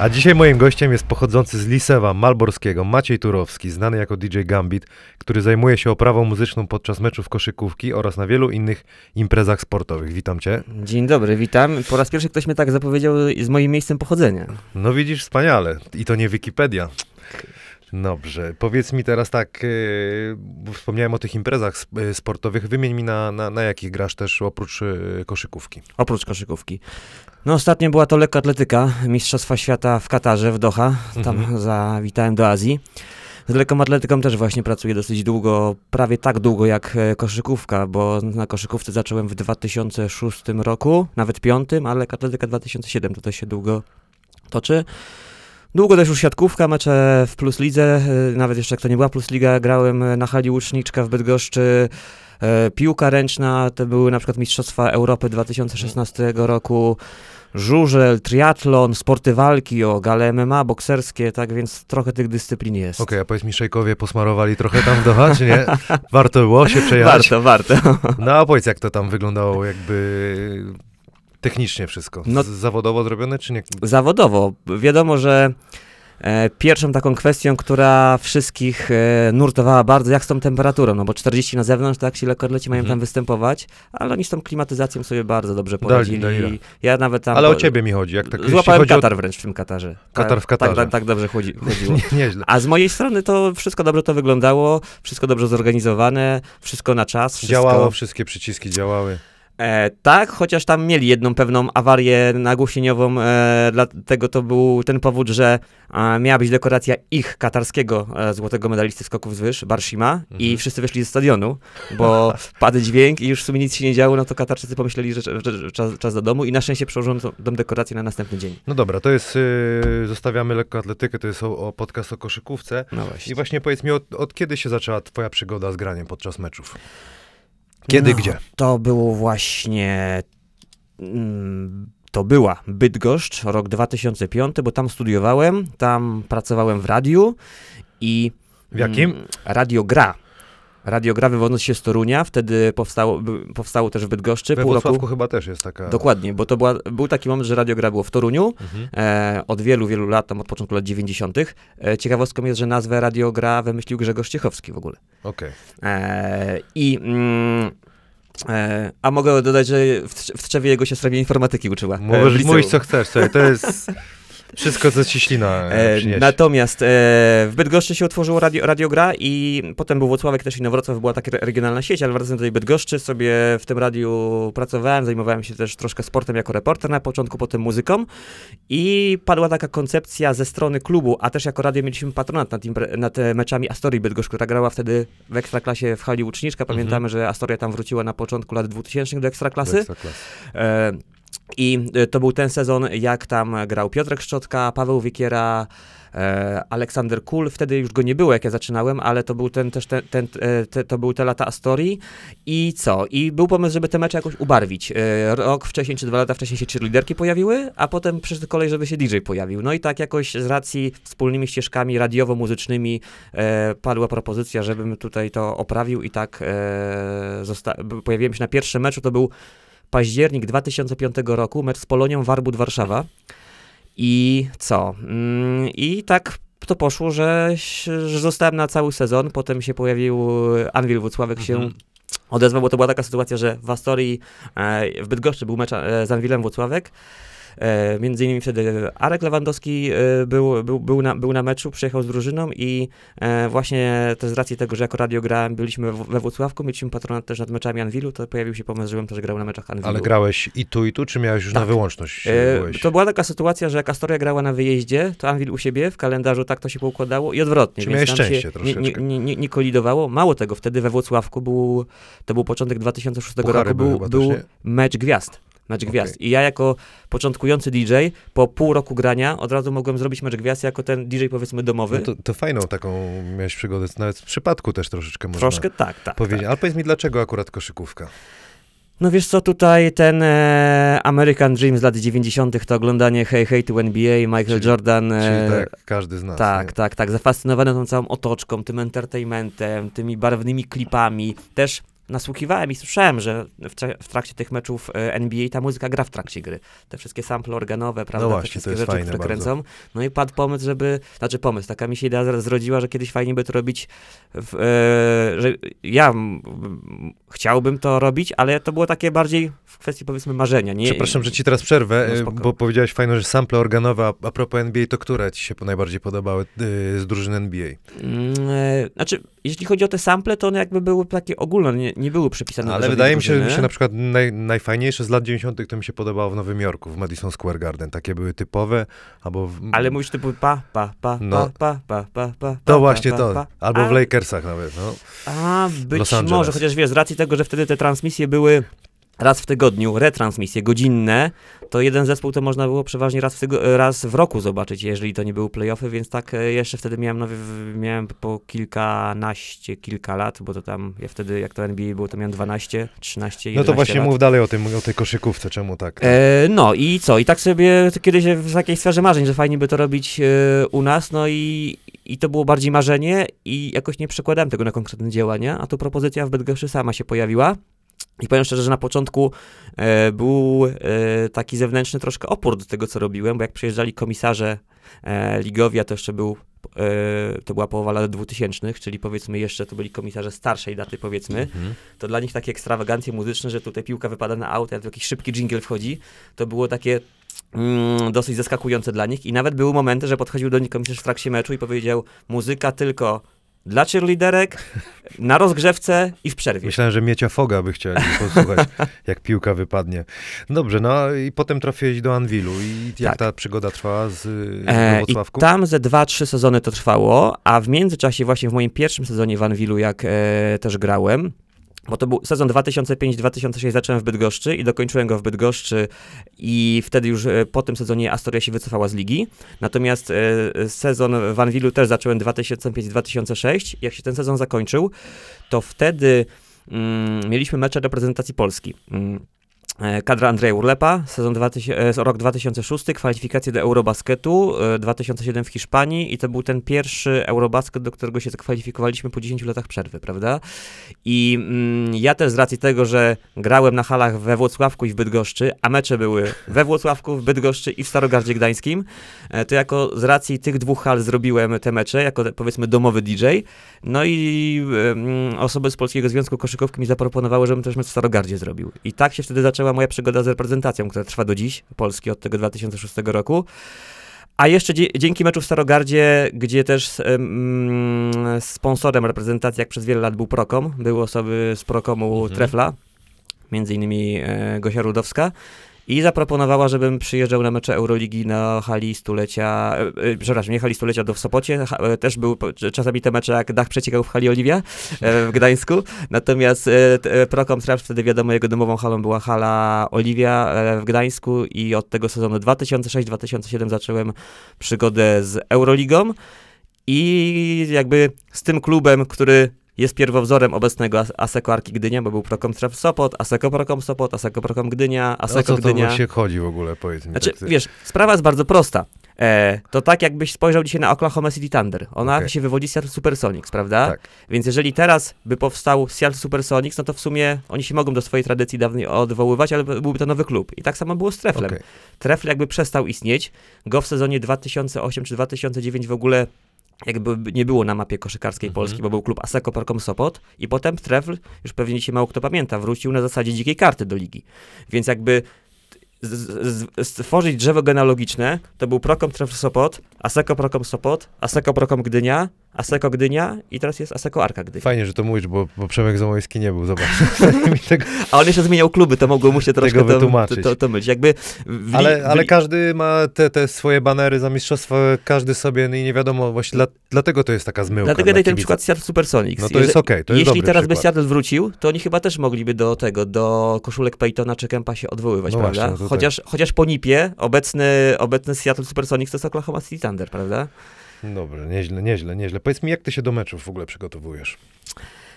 A dzisiaj moim gościem jest pochodzący z Lisewa Malborskiego Maciej Turowski, znany jako DJ Gambit, który zajmuje się oprawą muzyczną podczas meczów koszykówki oraz na wielu innych imprezach sportowych. Witam cię. Dzień dobry, witam. Po raz pierwszy ktoś mnie tak zapowiedział z moim miejscem pochodzenia. No widzisz, wspaniale. I to nie Wikipedia. Dobrze, powiedz mi teraz tak, yy, wspomniałem o tych imprezach yy, sportowych, wymień mi na, na, na jakich grasz też oprócz yy, koszykówki. Oprócz koszykówki. No ostatnio była to lekkoatletyka, Mistrzostwa Świata w Katarze, w Doha. Tam Mhm. zawitałem do Azji. Z lekką atletyką też właśnie pracuję dosyć długo, prawie tak długo jak e, koszykówka, bo na koszykówce zacząłem w 2006 roku, nawet piątym, ale lekkoatletyka 2007 to też się długo toczy. Długo też już siatkówka, mecze w Plus Lidze, e, nawet jeszcze jak to nie była Plus Liga, grałem e, na hali Łuczniczka w Bydgoszczy, e, piłka ręczna, to były na przykład Mistrzostwa Europy 2016 roku, żużel, triatlon, sporty walki, o gale MMA, bokserskie, tak więc trochę tych dyscyplin jest. Okej, a powiedz mi, szejkowie posmarowali trochę tam w czy nie? Warto było się przejechać? Warto, warto. No a powiedz, jak to tam wyglądało jakby technicznie wszystko? No- Zawodowo zrobione, czy nie? Zawodowo, wiadomo, że e, pierwszą taką kwestią, która wszystkich e, nurtowała bardzo, jak z tą temperaturą, no bo 40 na zewnątrz, tak, ci lekkoatleci mają Mhm. tam występować, ale oni z tą klimatyzacją sobie bardzo dobrze poradzili. dali radę. ja nawet tam... Ale o ciebie mi chodzi, jak tak Złapałem chodzi o... Katar wręcz w tym Katarze. Katar w Tak- Katarze. Tak, tak, tak dobrze chodzi, chodziło. Nie, nieźle. A z mojej strony to wszystko dobrze to wyglądało, wszystko dobrze zorganizowane, wszystko na czas. Wszystko... Działało, wszystkie przyciski działały. E, tak, chociaż tam mieli jedną pewną awarię nagłośnieniową, e, dlatego to był ten powód, że e, miała być dekoracja ich katarskiego e, złotego medalisty skoków z wyż, Barshima i Mhm. wszyscy wyszli ze stadionu, bo padł dźwięk i już w sumie nic się nie działo, no to Katarczycy pomyśleli, że, że, że czas, czas do domu i na szczęście przełożono tą, dekorację na następny dzień. No dobra, to jest, yy, zostawiamy lekkoatletykę, to jest o, o podcast o koszykówce. No I właśnie. właśnie powiedz mi, od, od kiedy się zaczęła twoja przygoda z graniem podczas meczów? Kiedy, no, gdzie? To było właśnie. mm, To była Bydgoszcz, rok 2005, bo tam studiowałem, tam pracowałem w radiu i. W jakim? mm, Radio Gra. Radio Gra wywodząc się z Torunia, wtedy powstało, powstało też w Bydgoszczy We pół Wrocławku chyba też jest taka... Dokładnie, bo to była, był taki moment, że Radio Gra było w Toruniu Mhm. e, od wielu, wielu lat, tam od początku lat 90. E, ciekawostką jest, że nazwę Radio Gra wymyślił Grzegorz Ciechowski w ogóle. Okej. E, I. Mm, e, a mogę dodać, że w, w Trzewie jego siostra mnie informatyki uczyła. e, Możesz mówić co chcesz, słuchaj, to jest wszystko, co ci ślina e, E, natomiast e, w Bydgoszczy się otworzyło radio, radiogra i potem był Włocławek też i Inowrocław, była taka re- regionalna sieć, ale wracając do tej Bydgoszczy sobie w tym radiu pracowałem, zajmowałem się też troszkę sportem jako reporter na początku, potem muzyką i padła taka koncepcja ze strony klubu, a też jako radio mieliśmy patronat nad, impre- nad e, meczami Astorii Bydgoszcz, która grała wtedy w Ekstraklasie w hali Łuczniczka. Pamiętamy, że Astoria tam wróciła na początku lat 2000 do Ekstraklasy. Ekstraklasy. E, I e, to był ten sezon, jak tam grał Piotrek Szczotka, Paweł Wikiera, e, Aleksander Kul. Wtedy już go nie było, jak ja zaczynałem, ale to był ten też ten, ten, e, te, to był te lata Astorii. I co? I był pomysł, żeby te mecze jakoś ubarwić. Rok wcześniej, czy dwa lata wcześniej się cheerleaderki pojawiły, a potem przyszedł kolej, żeby się DJ pojawił. No i tak jakoś z racji wspólnymi ścieżkami radiowo-muzycznymi e, padła propozycja, żebym tutaj to oprawił i tak e, pojawiłem się na pierwszym meczu, to był październik 2005 roku, mecz z Polonią Warbut Warszawa. I co? Mm, I tak to poszło, że, że zostałem na cały sezon. Potem się pojawił Anwil Włocławek się Mhm. odezwał, bo to była taka sytuacja, że w Astorii, e, w Bydgoszczy był mecz e, z Anwilem Włocławek. E, między innymi wtedy Arek Lewandowski e, był, był, był, na, był na meczu, przyjechał z drużyną i e, właśnie to z racji tego, że jako radio grałem, byliśmy we Włocławku, mieliśmy patronat też nad meczami Anwilu, to pojawił się pomysł, żebym też grał na meczach Anwilu. Ale grałeś i tu, i tu, czy miałeś już Tak. na wyłączność? Byłeś? to była taka sytuacja, że jak Astoria grała na wyjeździe, to Anvil u siebie, w kalendarzu tak to się poukładało i odwrotnie. Czy miałeś się szczęście nie, nie, troszeczkę. nie, nie, nie kolidowało. Mało tego, wtedy we Włocławku był, to był początek 2006 Puchary roku, był, był też, mecz gwiazd. Mecz gwiazd. I ja jako początkujący DJ, po pół roku grania, od razu mogłem zrobić mecz gwiazd jako ten DJ powiedzmy domowy. No to, to fajną taką miałeś przygodę, nawet z przypadku też troszeczkę można Troszkę tak, tak. powiedzieć. tak. Ale powiedz mi, dlaczego akurat koszykówka? No wiesz co, tutaj ten e, American Dream z lat 90. to oglądanie Hey Hey to NBA, Michael Czyli- Jordan. e, Czyli tak każdy z nas. Tak, nie? tak, tak. Zafascynowany tą całą otoczką, tym entertainmentem, tymi barwnymi klipami. Też nasłuchiwałem i słyszałem, że w, tra- w trakcie tych meczów e, NBA ta muzyka gra w trakcie gry. Te wszystkie sample organowe, prawda, No właśnie, te to wszystkie jest rzeczy, które bardzo. kręcą. No i padł pomysł, żeby, znaczy pomysł, taka mi się idea zro- zrodziła, że kiedyś fajnie by to robić, w, e, że ja m, m, chciałbym to robić, ale to było takie bardziej w kwestii powiedzmy marzenia. Nie, Przepraszam, że ci teraz przerwę, No spoko. bo powiedziałeś fajno, że sample organowe, a, a propos NBA, to które ci się najbardziej podobały y, z drużyny NBA? Mm, e, Znaczy, jeśli chodzi o te sample, to one jakby były takie ogólne, nie, nie były przypisane do Ale żadnej wydaje mi się, że mi się na przykład naj, najfajniejsze z lat 90. to mi się podobało w Nowym Jorku, w Madison Square Garden. Takie były typowe, albo w, Ale mówisz typu pa, pa, pa, No. pa, pa, pa, pa, pa, To właśnie to. Albo w Lakersach nawet, no. A, być może, chociaż wiesz, z racji tego, że wtedy te transmisje były raz w tygodniu, retransmisje godzinne, to jeden zespół to można było przeważnie raz w, raz w roku zobaczyć, jeżeli to nie były playoffy, więc tak e, jeszcze wtedy miałem, no, miałem po kilkanaście, kilka lat, bo to tam, ja wtedy, jak to NBA było, to miałem 12, 13, 11 No to właśnie lat. mów dalej o tym, o tej koszykówce, czemu tak? E, no i co? I tak sobie kiedyś w takiej sferze marzeń, że fajnie by to robić e, u nas, no i, i to było bardziej marzenie i jakoś nie przekładałem tego na konkretne działania, a tu propozycja w Bydgoszczy sama się pojawiła. I powiem szczerze, że na początku e, był e, taki zewnętrzny troszkę opór do tego, co robiłem, bo jak przyjeżdżali komisarze e, ligowi, a to jeszcze był, e, to była połowa lat 2000, czyli powiedzmy jeszcze to byli komisarze starszej daty powiedzmy, Mhm. to dla nich takie ekstrawagancje muzyczne, że tutaj piłka wypada na auto, a tu jakiś szybki dżingiel wchodzi, to było takie mm, dosyć zaskakujące dla nich. I nawet były momenty, że podchodził do nich komisarz w trakcie meczu i powiedział muzyka tylko dla cheerleaderek, na rozgrzewce i w przerwie. Myślałem, że Miecia Foga by chcieli posłuchać, jak piłka wypadnie. Dobrze, no i potem trafiłeś do Anwilu i jak Tak. ta przygoda trwała z E, I tam ze 2-3 sezony to trwało, a w międzyczasie właśnie w moim pierwszym sezonie w Anwilu, jak e, też grałem, bo to był sezon 2005-2006 zacząłem w Bydgoszczy i dokończyłem go w Bydgoszczy i wtedy już e, po tym sezonie Astoria się wycofała z ligi. Natomiast e, sezon w Anwilu też zacząłem 2005-2006. Jak się ten sezon zakończył, to wtedy mm, mieliśmy mecze reprezentacji Polski. Mm. E, Kadra Andrzeja Urlepa, sezon 2000, e, rok 2006, kwalifikacje do Eurobasketu, e, 2007 w Hiszpanii i to był ten pierwszy Eurobasket, do którego się zakwalifikowaliśmy po 10 latach przerwy, prawda? I mm, ja też z racji tego, że grałem na halach we Włocławku i w Bydgoszczy, a mecze były we Włocławku, w Bydgoszczy i w Starogardzie Gdańskim, e, to jako z racji tych dwóch hal zrobiłem te mecze, jako powiedzmy domowy DJ, no i em, osoby z Polskiego Związku Koszykówki mi zaproponowały, żebym też mecz w Starogardzie zrobił. I tak się wtedy zaczęła moja przygoda z reprezentacją, która trwa do dziś, Polski od tego 2006 roku. A jeszcze dzięki meczu w Starogardzie, gdzie też em, sponsorem reprezentacji jak przez wiele lat był Prokom, były osoby z Prokomu Mhm. Trefla, między innymi e, Gosia Rudowska. I zaproponowała, żebym przyjeżdżał na mecze Euroligi na hali stulecia, e, e, przepraszam, nie hali stulecia, do w Sopocie. Ha, e, też były czasami te mecze, jak dach przeciekał w hali Oliwia e, w Gdańsku. Natomiast e, e, Prokom Tref, wtedy wiadomo, jego domową halą była hala Oliwia e, w Gdańsku i od tego sezonu 2006-2007 zacząłem przygodę z Euroligą i jakby z tym klubem, który jest pierwowzorem obecnego As- Aseko Arki Gdynia, bo był Prokom Tref Sopot, Aseko Prokom Sopot, Aseko Prokom Gdynia, o Aseko co to Gdynia. właśnie chodzi w ogóle, powiedz mi. Znaczy, tak, wiesz, sprawa jest bardzo prosta. E, to tak jakbyś spojrzał dzisiaj na Oklahoma City Thunder. Ona Okej. się wywodzi z Seattle Supersonics, prawda? Tak. Więc jeżeli teraz by powstał Seattle Supersonics, no to w sumie oni się mogą do swojej tradycji dawniej odwoływać, ale byłby to nowy klub. I tak samo było z Treflem. Trefl jakby przestał istnieć. Go w sezonie 2008 czy 2009 w ogóle jakby nie było na mapie koszykarskiej Mhm. Polski, bo był klub Aseko Parkom Sopot i potem Trefl, już pewnie dzisiaj mało kto pamięta, wrócił na zasadzie dzikiej karty do ligi. Więc jakby stworzyć drzewo genealogiczne, to był Prokom Trefl Sopot, Aseko Prokom Sopot, Aseko Prokom Gdynia, Aseko Gdynia i teraz jest Aseko Arka Gdynia. Fajnie, że to mówisz, bo, bo Przemek Zamoyski nie był, zobacz. tego, A on jeszcze zmieniał kluby, to mogło mu się troszkę to, wytłumaczyć. to, to, to myć. Jakby w, ale, w, ale każdy ma te, te swoje banery za mistrzostwo, każdy sobie, no i nie wiadomo, właśnie dla, dlatego to jest taka zmyłka. Dlatego dla daj ten przykład Seattle Supersonics. No to jest okej, to jest Jeśli teraz by. Seattle wrócił, to oni chyba też mogliby do tego, do koszulek Peytona czy Kempa się odwoływać, No prawda? właśnie, no to chociaż, chociaż po NIP-ie obecny, obecny Seattle Supersonics to jest Oklahoma City Thunder, prawda? Dobrze, nieźle, nieźle, nieźle. Powiedz mi, jak ty się do meczów w ogóle przygotowujesz?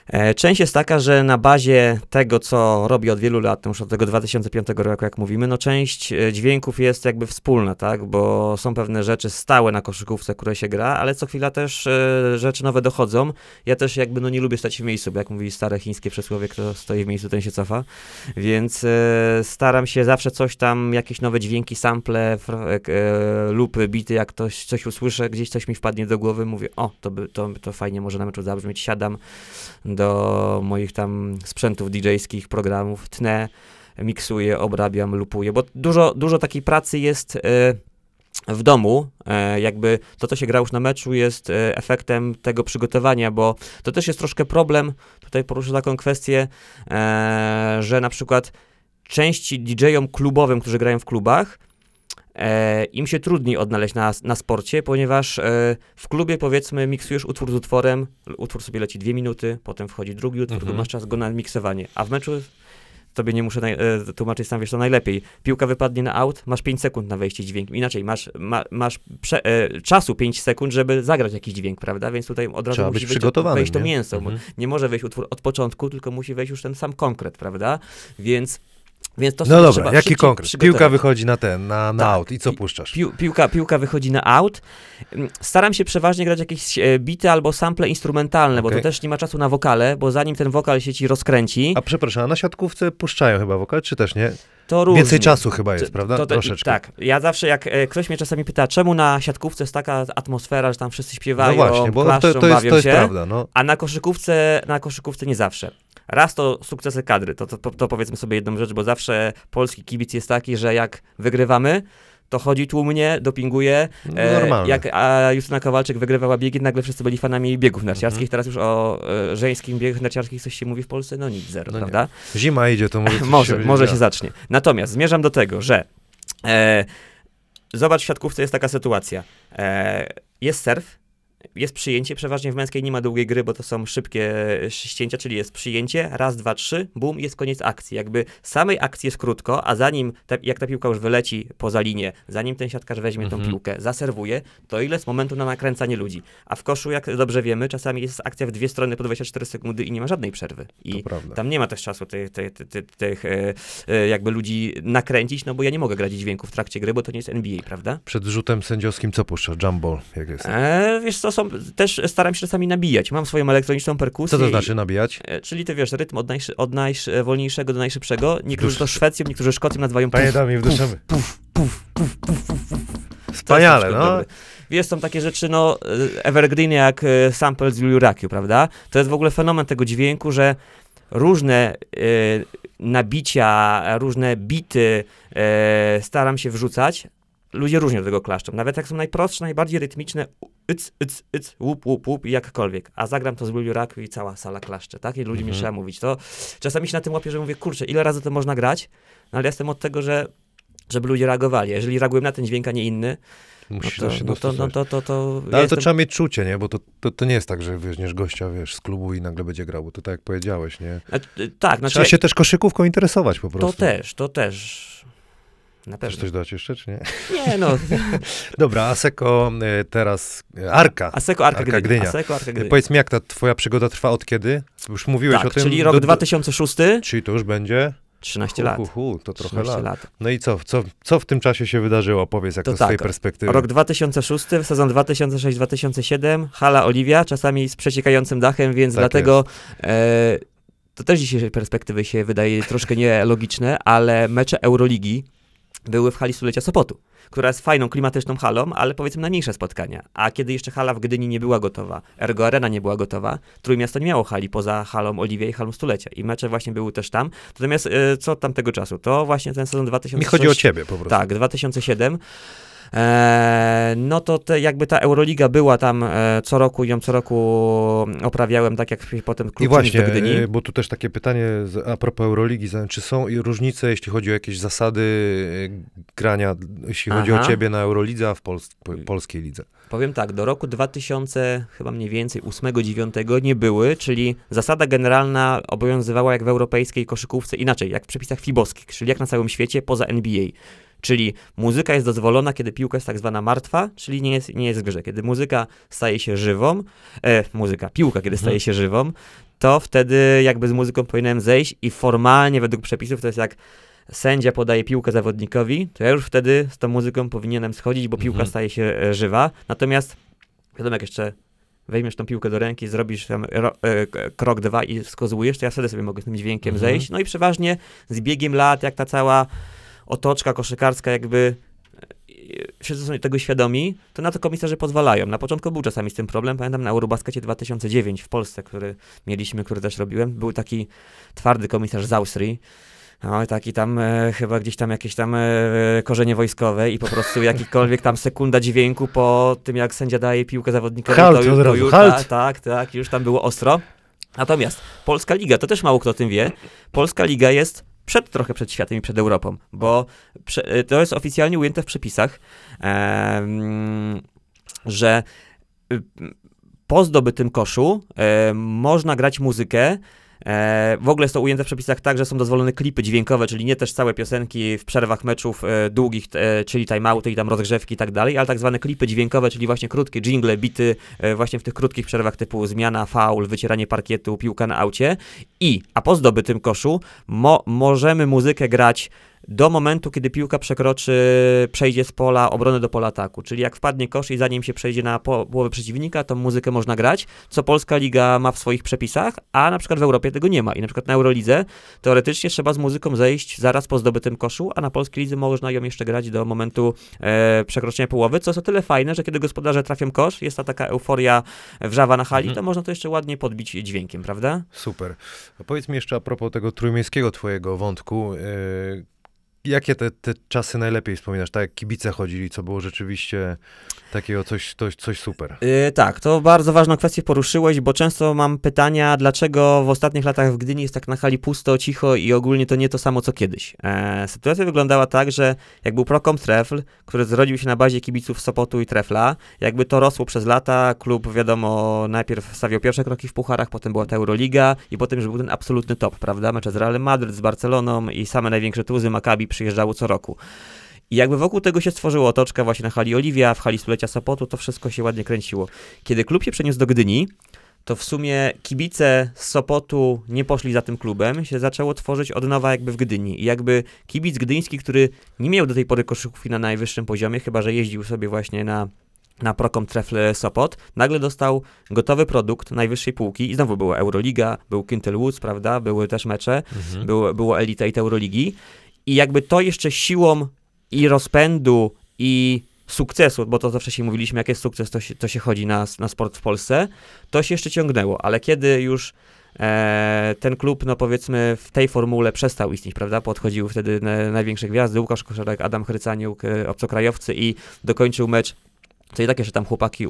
E, Część jest taka, że na bazie tego, co robię od wielu lat, już od tego 2005 roku, jak mówimy, no część e, dźwięków jest jakby wspólna, tak, bo są pewne rzeczy stałe na koszykówce, które się gra, ale co chwila też e, rzeczy nowe dochodzą. Ja też jakby no nie lubię stać w miejscu, bo jak mówi stare chińskie przysłowie, kto stoi w miejscu, ten się cofa, więc staram się zawsze coś tam, jakieś nowe dźwięki, sample lub bity, jak ktoś coś usłyszę, gdzieś coś mi wpadnie do głowy, mówię, o, to, by, to, to fajnie może na meczu zabrzmieć, siadam do moich tam sprzętów DJ-skich, programów, tnę, miksuję, obrabiam, lupuję, bo dużo, dużo takiej pracy jest e, w domu, e, jakby to, co się gra już na meczu jest e, efektem tego przygotowania, bo to też jest troszkę problem, tutaj poruszę taką kwestię, że na przykład części DJ-om klubowym, którzy grają w klubach, e, im się trudniej odnaleźć na, na sporcie, ponieważ e, w klubie powiedzmy miksujesz utwór z utworem, utwór sobie leci dwie minuty, potem wchodzi drugi utwór, Mhm. masz czas go na miksowanie, a w meczu tobie nie muszę naj, e, tłumaczyć, sam wiesz to najlepiej. Piłka wypadnie na out, masz 5 sekund na wejście dźwięku. Inaczej, masz, ma, masz prze, e, czasu 5 sekund, żeby zagrać jakiś dźwięk, prawda? Więc tutaj od razu Trzeba musi być wejść, to nie? mięso. Mhm. Nie może wejść utwór od początku, tylko musi wejść już ten sam konkret, prawda? Więc, więc to No dobra, trzeba jaki konkret? Piłka wychodzi na ten, na, na Tak. aut i co Pi- puszczasz? Pił, piłka, piłka wychodzi na out. Mm, Staram się przeważnie grać jakieś e, bity albo sample instrumentalne, bo Okej. to też nie ma czasu na wokale, bo zanim ten wokal się ci rozkręci, A przepraszam, a na siatkówce puszczają chyba wokal, czy też nie? to różnie. Więcej czasu chyba jest, To- prawda? to- to- Troszeczkę. Tak, ja zawsze jak e, ktoś mnie czasami pyta, czemu na siatkówce jest taka atmosfera, że tam wszyscy śpiewają, No właśnie, bo klaszczą, to, to jest, bawią to jest się, prawda, no. a na koszykówce, na koszykówce nie zawsze. Raz to sukcesy kadry, to, to, to, powiedzmy sobie jedną rzecz, bo zawsze polski kibic jest taki, że jak wygrywamy, to chodzi tłumnie, dopinguje. E, Normalne. jak a Justyna Kowalczyk wygrywała biegi, nagle wszyscy byli fanami biegów narciarskich. Mhm. Teraz już o e, żeńskim biegach narciarskich coś się mówi w Polsce? No nic, zero, No nie. prawda? Zima idzie, to może może, będzie może się zacznie. Natomiast zmierzam do tego, że e, zobacz, w siatkówce jest taka sytuacja. E, jest surf, jest przyjęcie, przeważnie w męskiej nie ma długiej gry, bo to są szybkie ścięcia, czyli jest przyjęcie, raz, dwa, trzy, bum, jest koniec akcji. Jakby samej akcji jest krótko, a zanim, ta, jak ta piłka już wyleci poza linię, zanim ten siatkarz weźmie tą Mhm. piłkę, zaserwuje, to ile jest momentu na nakręcanie ludzi. A w koszu, jak dobrze wiemy, czasami jest akcja w dwie strony po 24 sekundy i nie ma żadnej przerwy. I tam nie ma też czasu tych, tych, tych, tych, e, e, jakby ludzi nakręcić, no bo ja nie mogę grać dźwięku w trakcie gry, bo to nie jest NBA, prawda? Przed rzutem sędziowskim co puszczasz? Jumbo, jak jest? E, wiesz co, są, też staram się czasami nabijać. Mam swoją elektroniczną perkusję. Co to i- znaczy nabijać? e, Czyli ty wiesz, rytm od, najszy, od najwolniejszego do najszybszego. Niektórzy to Szwecją, niektórzy Szkocją nazywają puf, i wduszamy. puf, puf, puf, puf, puf, puf. Jest Wspaniale, no. Wiesz, są takie rzeczy, no, e, evergreen jak e, sample z Juliurakiu, prawda? To jest w ogóle fenomen tego dźwięku, że różne e, nabicia, różne bity e, staram się wrzucać. Ludzie różnie do tego klaszczą. Nawet jak są najprostsze, najbardziej rytmiczne, yc, yc, yc, łup, łup, łup i jakkolwiek. A zagram to z Juliurakiu i cała sala klaszcze, tak? I ludzi mi Mhm. trzeba mówić. To czasami się na tym łapię, że mówię, kurczę, ile razy to można grać? No ale ja jestem od tego, że żeby ludzie reagowali. A jeżeli reagują na ten dźwięk, a nie inny, no Musisz to, się no to, no to, to, to No, ale to jestem- trzeba mieć czucie, nie? Bo to, to, to nie jest tak, że weźmiesz gościa, wiesz, z klubu i nagle będzie grał, bo to tak jak powiedziałeś, nie? E, e, Tak, znaczy, Trzeba się też koszykówką interesować po to prostu. też, to też. Na Chcesz pewno. coś dodać jeszcze, czy nie? Nie, no. Dobra, Aseko e, teraz, e, Arka. Aseko Arka, Arka Gdynia. Aseko Arka Gdynia. Powiedz mi, jak ta twoja przygoda trwa od kiedy? Już mówiłeś tak, o tym. czyli rok do- do- 2006, Czyli to już będzie? 13 Hu, lat. hu, hu, to trochę 13 lat. lat. No i co, co, co w tym czasie się wydarzyło? Powiedz, jak To to, z twojej tak, perspektywy. Rok 2006, sezon 2006-2007, hala Oliwia, czasami z przeciekającym dachem, więc Tak dlatego e, to też z dzisiejszej perspektywy się wydaje troszkę nielogiczne, ale mecze Euroligi były w hali stulecia Sopotu, która jest fajną, klimatyczną halą, ale powiedzmy na mniejsze spotkania. A kiedy jeszcze hala w Gdyni nie była gotowa, Ergo Arena nie była gotowa, Trójmiasto nie miało hali poza halą Oliwia i halą stulecia. I mecze właśnie były też tam. Natomiast e, co od tamtego czasu? To właśnie ten sezon 2006 Mi chodzi o ciebie po prostu. tak, 2007. Eee, no to te, jakby ta Euroliga była tam e, co roku i ją co roku oprawiałem, tak jak potem klub I właśnie, do Gdyni. e, bo tu też takie pytanie a propos Euroligi, za- czy są różnice, jeśli chodzi o jakieś zasady e, grania, jeśli chodzi Aha. o ciebie na Eurolidze, a w Pols po- polskiej lidze? Powiem tak, do roku 2000, chyba mniej więcej 8-9 nie były, czyli zasada generalna obowiązywała jak w europejskiej koszykówce, inaczej, jak w przepisach fibowskich, czyli jak na całym świecie poza NBA. Czyli muzyka jest dozwolona, kiedy piłka jest tak zwana martwa, czyli nie jest, nie jest w grze. Kiedy muzyka staje się żywą, e, muzyka, piłka, kiedy staje Mhm. się żywą, to wtedy jakby z muzyką powinienem zejść i formalnie według przepisów to jest jak sędzia podaje piłkę zawodnikowi, to ja już wtedy z tą muzyką powinienem schodzić, bo piłka Mhm. staje się e, żywa. Natomiast wiadomo, jak jeszcze weźmiesz tą piłkę do ręki, zrobisz tam ro, e, krok dwa i skozłujesz, to ja wtedy sobie mogę z tym dźwiękiem Mhm. zejść. No i przeważnie z biegiem lat, jak ta cała otoczka koszykarska jakby e, wszyscy są tego świadomi, to na to komisarze pozwalają. Na początku był czasami z tym problem. Pamiętam na Eurobaskecie 2009 w Polsce, który mieliśmy, który też robiłem. Był taki twardy komisarz z Austrii. No, taki tam e, chyba gdzieś tam jakieś tam e, korzenie wojskowe i po prostu jakikolwiek tam sekunda dźwięku po tym, jak sędzia daje piłkę zawodnikowi, Halt, to, ju- od to już, tak, tak, tak, już tam było ostro. Natomiast Polska Liga, to też mało kto o tym wie, Polska Liga jest przed, trochę przed światem i przed Europą, bo prze, e, to jest oficjalnie ujęte w przepisach, em, że y, po zdobytym koszu e, można grać muzykę. E, w ogóle jest to ujęte w przepisach tak, że są dozwolone klipy dźwiękowe, czyli nie też całe piosenki w przerwach meczów e, długich, e, czyli timeouty i tam rozgrzewki i tak dalej, ale tak zwane klipy dźwiękowe, czyli właśnie krótkie jingle, bity e, właśnie w tych krótkich przerwach typu zmiana, faul, wycieranie parkietu, piłka na aucie. I, a po zdobytym koszu mo, możemy muzykę grać do momentu, kiedy piłka przekroczy, przejdzie z pola obrony do pola ataku. Czyli jak wpadnie kosz i zanim się przejdzie na po, połowę przeciwnika, to muzykę można grać, co Polska Liga ma w swoich przepisach, a na przykład w Europie tego nie ma. I na przykład na Eurolidze teoretycznie trzeba z muzyką zejść zaraz po zdobytym koszu, a na Polskiej Lidze można ją jeszcze grać do momentu e, przekroczenia połowy, co jest o tyle fajne, że kiedy gospodarze trafią kosz, jest ta taka euforia wrzawa na hali, Mhm. to można to jeszcze ładnie podbić dźwiękiem, prawda? Super. A powiedz mi jeszcze a propos tego trójmiejskiego twojego wątku. Yy, jakie te, te czasy najlepiej wspominasz? Tak jak kibice chodzili, co było rzeczywiście takiego coś, coś, coś super. Yy, tak, to bardzo ważną kwestię poruszyłeś, bo często mam pytania, dlaczego w ostatnich latach w Gdyni jest tak na hali pusto, cicho i ogólnie to nie to samo co kiedyś. E, sytuacja wyglądała tak, że jak był Procom Trefl, który zrodził się na bazie kibiców Sopotu i Trefla, jakby to rosło przez lata, klub wiadomo najpierw stawiał pierwsze kroki w pucharach, potem była ta Euroliga i potem już był ten absolutny top, prawda? Mecze z Realem Madryt, z Barceloną i same największe tuzy Maccabi przyjeżdżało co roku. I jakby wokół tego się stworzyła otoczka właśnie na hali Oliwia, w hali stulecia Sopotu, to wszystko się ładnie kręciło. Kiedy klub się przeniósł do Gdyni, to w sumie kibice z Sopotu nie poszli za tym klubem, się zaczęło tworzyć od nowa jakby w Gdyni. I jakby kibic gdyński, który nie miał do tej pory koszykówki na najwyższym poziomie, chyba że jeździł sobie właśnie na na Procom Trefle Sopot, nagle dostał gotowy produkt najwyższej półki i znowu była Euroliga, był Quintel Woods, prawda, były też mecze, Mhm. było, było Elite Euroligi i jakby to jeszcze siłą i rozpędu i sukcesu, bo to zawsze się mówiliśmy, jak jest sukces, to się, to się chodzi na, na sport w Polsce, to się jeszcze ciągnęło, ale kiedy już e, ten klub, no powiedzmy, w tej formule przestał istnieć, prawda, podchodziły wtedy na, największe gwiazdy, Łukasz Koszarek, Adam Chrycaniuk, e, obcokrajowcy i dokończył mecz to i tak jeszcze tam chłopaki,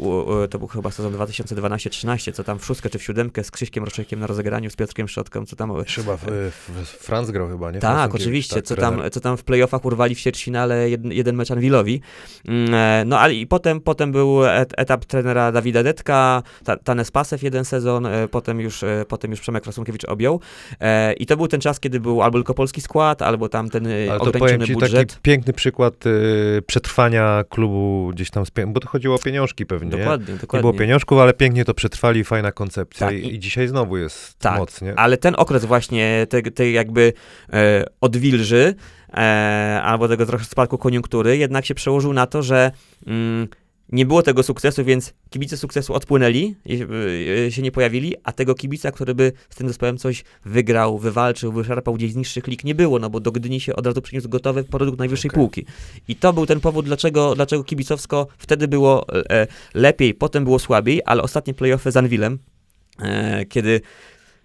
to był chyba sezon 2012-13, co tam w szóstkę czy w siódemkę z Krzyśkiem Roszejkiem na rozegraniu, z Piotrkiem Szczotką, co tam Chyba w, w, Franz grał chyba, nie? tak, Franz oczywiście, tak, co, trener. tam, co tam w playoffach urwali w ćwierćfinale jeden, jeden mecz Anwilowi. Mm, e, No ale i potem, potem był et, etap trenera Dawida Detka, ta, Tanes Pasew jeden sezon, e, potem już, e, potem już Przemek Rasunkiewicz objął. E, I to był ten czas, kiedy był albo tylko polski skład, albo tam ten e, Ale to ograniczony powiem ci budżet. taki piękny przykład przetrwania klubu gdzieś tam, bo to chodziło o pieniążki pewnie, nie? Dokładnie, Nie dokładnie. było pieniążków, ale pięknie to przetrwali, fajna koncepcja Tak, i, i- dzisiaj znowu jest Tak, mocnie. Ale ten okres właśnie tej, tej jakby e, odwilży e, albo tego trochę spadku koniunktury jednak się przełożył na to, że mm, nie było tego sukcesu, więc kibice sukcesu odpłynęli, i, e, się nie pojawili, a tego kibica, który by z tym zespołem coś wygrał, wywalczył, wyszarpał gdzieś z niższych lig, nie było, no bo do Gdyni się od razu przyniósł gotowy produkt najwyższej Okej. półki. I to był ten powód, dlaczego, dlaczego kibicowsko wtedy było e, lepiej, potem było słabiej, ale ostatnie playoffy z Anwilem, e, kiedy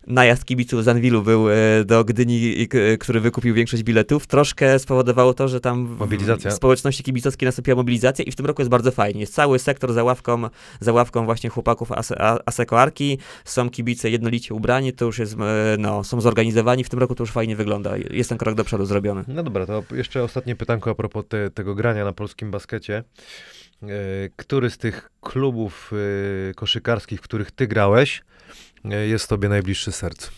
najazd kibiców z Anwilu był e, do Gdyni, k- który wykupił większość biletów, troszkę spowodowało to, że tam Mobilizacja. w społeczności kibicowskiej nastąpiła mobilizacja i w tym roku jest bardzo fajnie. Jest cały sektor za ławką, za ławką właśnie chłopaków Ase- A- Aseko Arki, są kibice jednolicie ubrani, to już jest, e, no, są zorganizowani, w tym roku to już fajnie wygląda. Jest ten krok do przodu zrobiony. No dobra, to jeszcze ostatnie pytanko a propos te, tego grania na polskim baskecie. E, który z tych klubów e, koszykarskich, w których ty grałeś, e, jest tobie najbliższy sercu?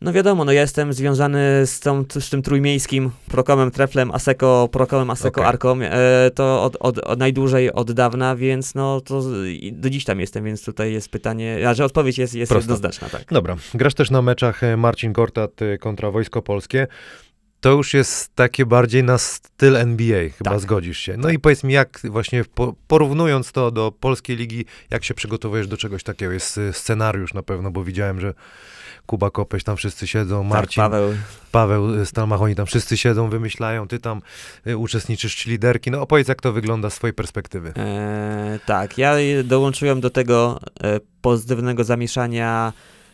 No wiadomo, no ja jestem związany z, tą, z tym trójmiejskim Prokomem, Treflem, Aseko, Prokomem, Aseko. Arką, e, to od, od, od najdłużej od dawna, więc no to do dziś tam jestem, więc tutaj jest pytanie, a że odpowiedź jest, jest jednoznaczna, tak. Dobra, grasz też na meczach e, Marcin Gortat e, kontra Wojsko Polskie. To już jest takie bardziej na styl NBA, chyba Tak. zgodzisz się. No i powiedz mi, jak właśnie po, porównując to do polskiej ligi, jak się przygotowujesz do czegoś takiego? Jest e, scenariusz na pewno, bo widziałem, że Kuba Kopeć, tam wszyscy siedzą, Marcin, Tak, Paweł, Paweł e, Stalmach, oni tam wszyscy siedzą, wymyślają, ty tam e, uczestniczysz czy liderki. No opowiedz, jak to wygląda z twojej perspektywy. E, tak, ja dołączyłem do tego e, pozytywnego zamieszania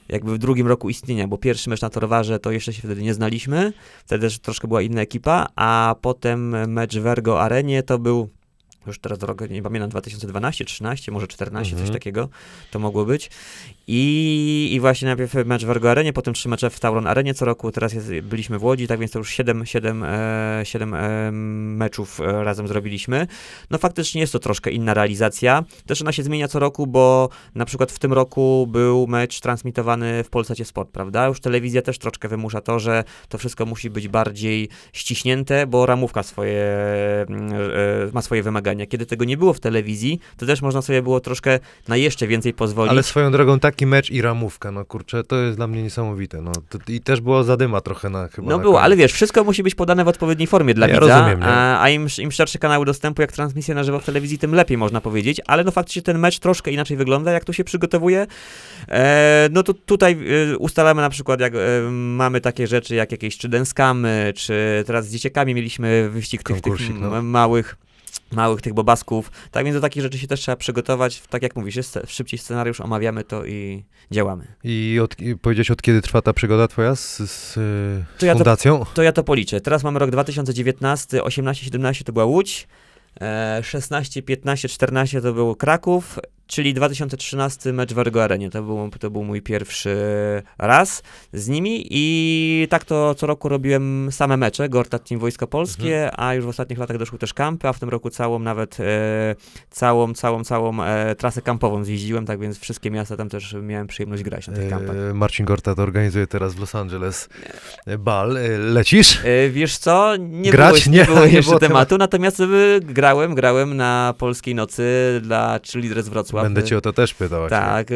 jakby w drugim roku istnienia, bo pierwszy mecz na Torwarze to jeszcze się wtedy nie znaliśmy, wtedy też troszkę była inna ekipa, a potem mecz w Ergo Arenie to był już teraz rok, nie pamiętam, 2012, 13, może 14, Mhm. coś takiego to mogło być. I, I właśnie najpierw mecz w Ergo Arenie, potem trzy mecze w Tauron Arenie co roku, teraz jest, byliśmy w Łodzi, tak więc to już 7, 7, e, 7 e, meczów e, razem zrobiliśmy. No faktycznie jest to troszkę inna realizacja. Też ona się zmienia co roku, bo na przykład w tym roku był mecz transmitowany w Polsacie Sport, prawda? Już telewizja też troszkę wymusza to, że to wszystko musi być bardziej ściśnięte, bo ramówka swoje, mm, e, ma swoje wymagania. Kiedy tego nie było w telewizji, to też można sobie było troszkę na jeszcze więcej pozwolić. Ale swoją drogą taki mecz i ramówka, no kurczę, to jest dla mnie niesamowite. No, I też było zadyma trochę na chyba. No na było, koniec. ale wiesz, wszystko musi być podane w odpowiedniej formie dla Ja widza, rozumiem, nie? a, a im, im szersze kanały dostępu, jak transmisja na żywo w telewizji, tym lepiej można powiedzieć, ale no faktycznie ten mecz troszkę inaczej wygląda, jak tu się przygotowuje. E, no to tutaj e, ustalamy na przykład, jak e, mamy takie rzeczy, jak jakieś czy denskamy, czy teraz z dzieciakami mieliśmy wyścig tych, tych no. małych małych tych bobasków, tak więc do takich rzeczy się też trzeba przygotować, tak jak mówisz, jest szybciej scenariusz, omawiamy to i działamy. I od, i powiedziałeś, od kiedy trwa ta przygoda twoja z, z, z To ja to- fundacją? To ja to policzę. Teraz mamy rok 2019, 18, 17 to była Łódź, e, 16, 15, 14 to był Kraków, czyli 2013 mecz w Ergo Arenie. To był, to był mój pierwszy raz z nimi i tak to co roku robiłem same mecze, Gortat Team Wojsko Polskie, a już w ostatnich latach doszły też kampy, a w tym roku całą nawet e, całą, całą, całą e, trasę kampową zjeździłem, tak więc wszystkie miasta tam też miałem przyjemność grać na tych kampach. E, Marcin Gortat organizuje teraz w Los Angeles e, bal. E, Lecisz? E, Wiesz co, nie Grać? było, nie Nie, było jeszcze tematu, natomiast e, grałem, grałem na Polskiej Nocy dla Cheerleaders z Będę cię o to też pytał. Tak, e,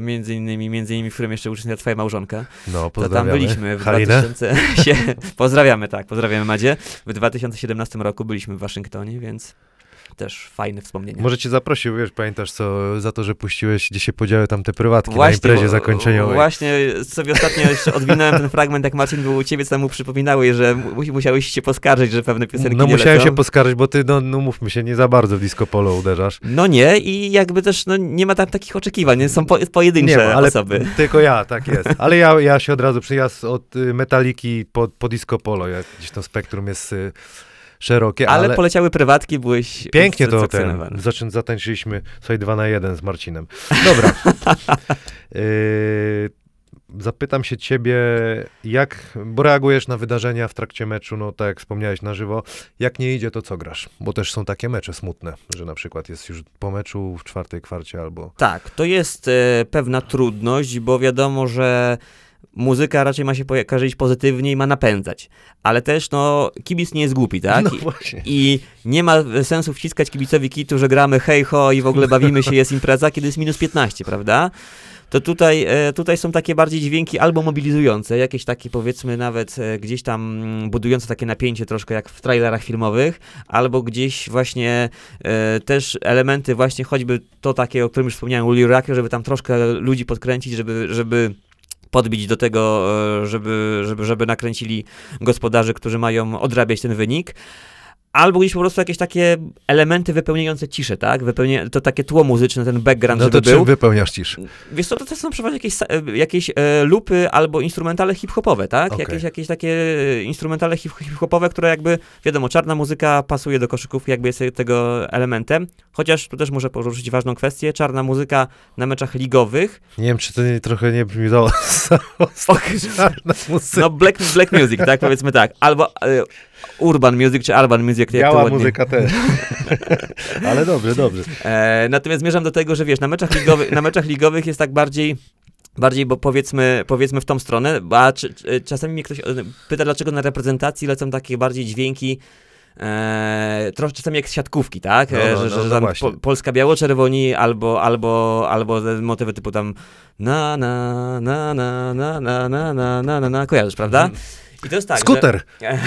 między innymi, między innymi, w którym jeszcze uczestniczyła twoja małżonka. No, To tam pozdrawiamy. byliśmy w Halinę? 2000... się, pozdrawiamy, tak, pozdrawiamy Madzie. W 2017 roku byliśmy w Waszyngtonie, więc też fajne wspomnienia. Może cię zaprosił, wiesz, pamiętasz co, za to, że puściłeś, gdzie się podziały tam te prywatki na imprezie bo- zakończeniowej. Właśnie sobie ostatnio jeszcze odwinąłem ten fragment, jak Marcin był u ciebie, co tam mu przypominały, że mu, musiałeś się poskarżyć, że pewne piosenki No nie musiałem lecą. się poskarżyć, bo ty, no, no mówmy się, nie za bardzo w disco polo uderzasz. No nie i jakby też no, nie ma tam takich oczekiwań, nie? są po, pojedyncze Nie, ale osoby. tylko ja, tak jest. Ale ja, ja się od razu przyjazd od y, metaliki po, po disco polo, jak gdzieś to spektrum jest y, szerokie, Ale, ale, poleciały prywatki, byłeś pięknie to ten, zaczyn, zatańczyliśmy sobie dwa na jeden z Marcinem. Dobra. y, zapytam się ciebie, jak, bo reagujesz na wydarzenia w trakcie meczu, no tak jak wspomniałeś na żywo, jak nie idzie, to co grasz? Bo też są takie mecze smutne, że na przykład jest już po meczu w czwartej kwarcie albo... Tak, to jest e, pewna trudność, bo wiadomo, że muzyka raczej ma się kojarzyć pozytywnie i ma napędzać. Ale też, no, kibic nie jest głupi, tak? No I, właśnie. I nie ma sensu wciskać kibicowi kitu, że gramy hej ho i w ogóle bawimy się, jest impreza, kiedy jest minus 15, prawda? To tutaj, e, tutaj są takie bardziej dźwięki albo mobilizujące, jakieś takie powiedzmy nawet e, gdzieś tam mm, budujące takie napięcie troszkę jak w trailerach filmowych, albo gdzieś właśnie e, też elementy właśnie choćby to takie, o którym już wspomniałem u Liraku, żeby tam troszkę ludzi podkręcić, żeby, żeby podbić do tego, e, żeby, żeby, żeby nakręcili gospodarzy, którzy mają odrabiać ten wynik. Albo gdzieś po prostu jakieś takie elementy wypełniające ciszę, tak? Wypełnia, to takie tło muzyczne, ten background, No żeby to był. czym wypełniasz cisz? Wiesz co, to są przeważnie jakieś, e, jakieś e, lupy albo instrumentale hip-hopowe, tak? Okej. Jakieś, jakieś takie e, instrumentale hip- hip-hopowe, które jakby, wiadomo, czarna muzyka pasuje do koszykówki, jakby jest tego elementem. Chociaż tu też muszę poruszyć ważną kwestię. Czarna muzyka na meczach ligowych. Nie wiem, czy to nie, trochę nie brzmi za czarna muzyka. No black, black music, tak? Powiedzmy tak. Albo e, urban music czy urban music, jak to Biała ładnie. muzyka też. Ale dobrze, dobrze. E, natomiast zmierzam do tego, że wiesz, na meczach ligowych, na meczach ligowych jest tak bardziej Bardziej, bo powiedzmy, powiedzmy w tą stronę, a czy, czy, czasami mnie ktoś e, pyta, dlaczego na reprezentacji lecą takie bardziej dźwięki, e, trochę czasami jak z siatkówki, tak? No, E, no, że, no, że no tam właśnie. po, Polska biało-czerwoni albo, albo, albo motywy typu tam na, na, na, na, na, na, na, na, na, na, na, kojarzysz, prawda? I to jest tak, Skuter! Że,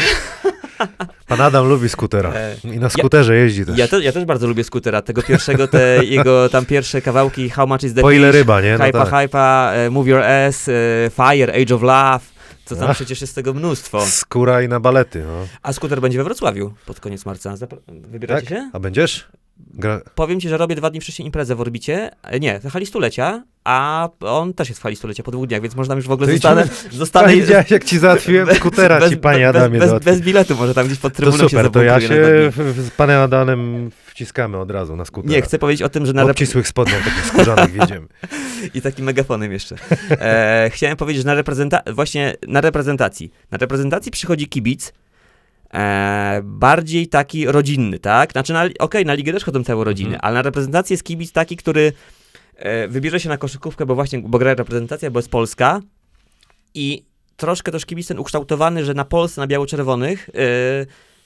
Pan Adam lubi skutera. E, I na skuterze jeździ też. ja, te, ja też bardzo lubię skutera, tego pierwszego, te jego tam pierwsze kawałki How Much is the Po ile ryba, nie? No Hypa, tak. hypa, e, Move Your Ass, e, Fire, Age of Love, to tam Ach. przecież jest tego mnóstwo. Skóra i na balety, no. A skuter będzie we Wrocławiu pod koniec marca. Zapra- Wybieracie Tak? się? A będziesz? Gra... Powiem ci, że robię dwa dni wcześniej imprezę w orbicie. E, Nie, w hali stulecia, a on też jest w hali stulecia po dwóch dniach, więc może tam już w ogóle To zostanę. zostanę Ale widziałeś, jak ci załatwiłem skutera, ci panie bez, Adamie bez, bez biletu, może tam gdzieś pod To trybuną super, się to ja się z panem Adamem wciskamy od razu na skutera. Nie, chcę powiedzieć o tym, że na obcisłych spodniach takich skórzanych wiedziemy. I takim megafonem jeszcze. E, chciałem powiedzieć, że na reprezenta- właśnie na reprezentacji. Na reprezentacji przychodzi kibic e, bardziej taki rodzinny, tak? Znaczy, na, okej, na ligę też chodzą całe rodziny, Mhm. ale na reprezentację jest kibic taki, który e, wybierze się na koszykówkę, bo właśnie, bo gra reprezentacja, bo jest Polska i troszkę też kibic ten ukształtowany, że na Polsce, na biało-czerwonych e,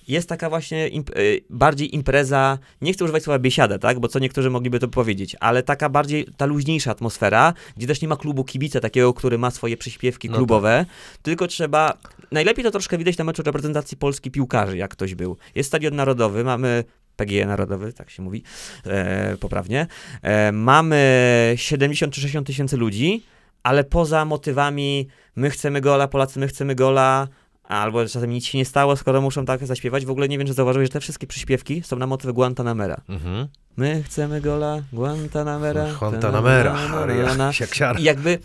jest taka właśnie imp- e, bardziej impreza, nie chcę używać słowa biesiada, tak, bo co niektórzy mogliby to powiedzieć, ale taka bardziej, ta luźniejsza atmosfera, gdzie też nie ma klubu kibica takiego, który ma swoje przyśpiewki No klubowe, tylko trzeba, najlepiej to troszkę widać na meczu reprezentacji Polski piłkarzy, jak ktoś był. Jest stadion narodowy, mamy PGE Narodowy, tak się mówi, e, poprawnie. E, mamy 70 czy 60 tysięcy ludzi, ale poza motywami my chcemy gola, Polacy, my chcemy gola, albo czasami nic się nie stało, skoro muszą tak zaśpiewać. W ogóle nie wiem, czy zauważyłeś, że te wszystkie przyśpiewki są na motywy Guantanamera. Mhm. My chcemy gola, Guantanamera. Guantanamera, siaksiara. I jakby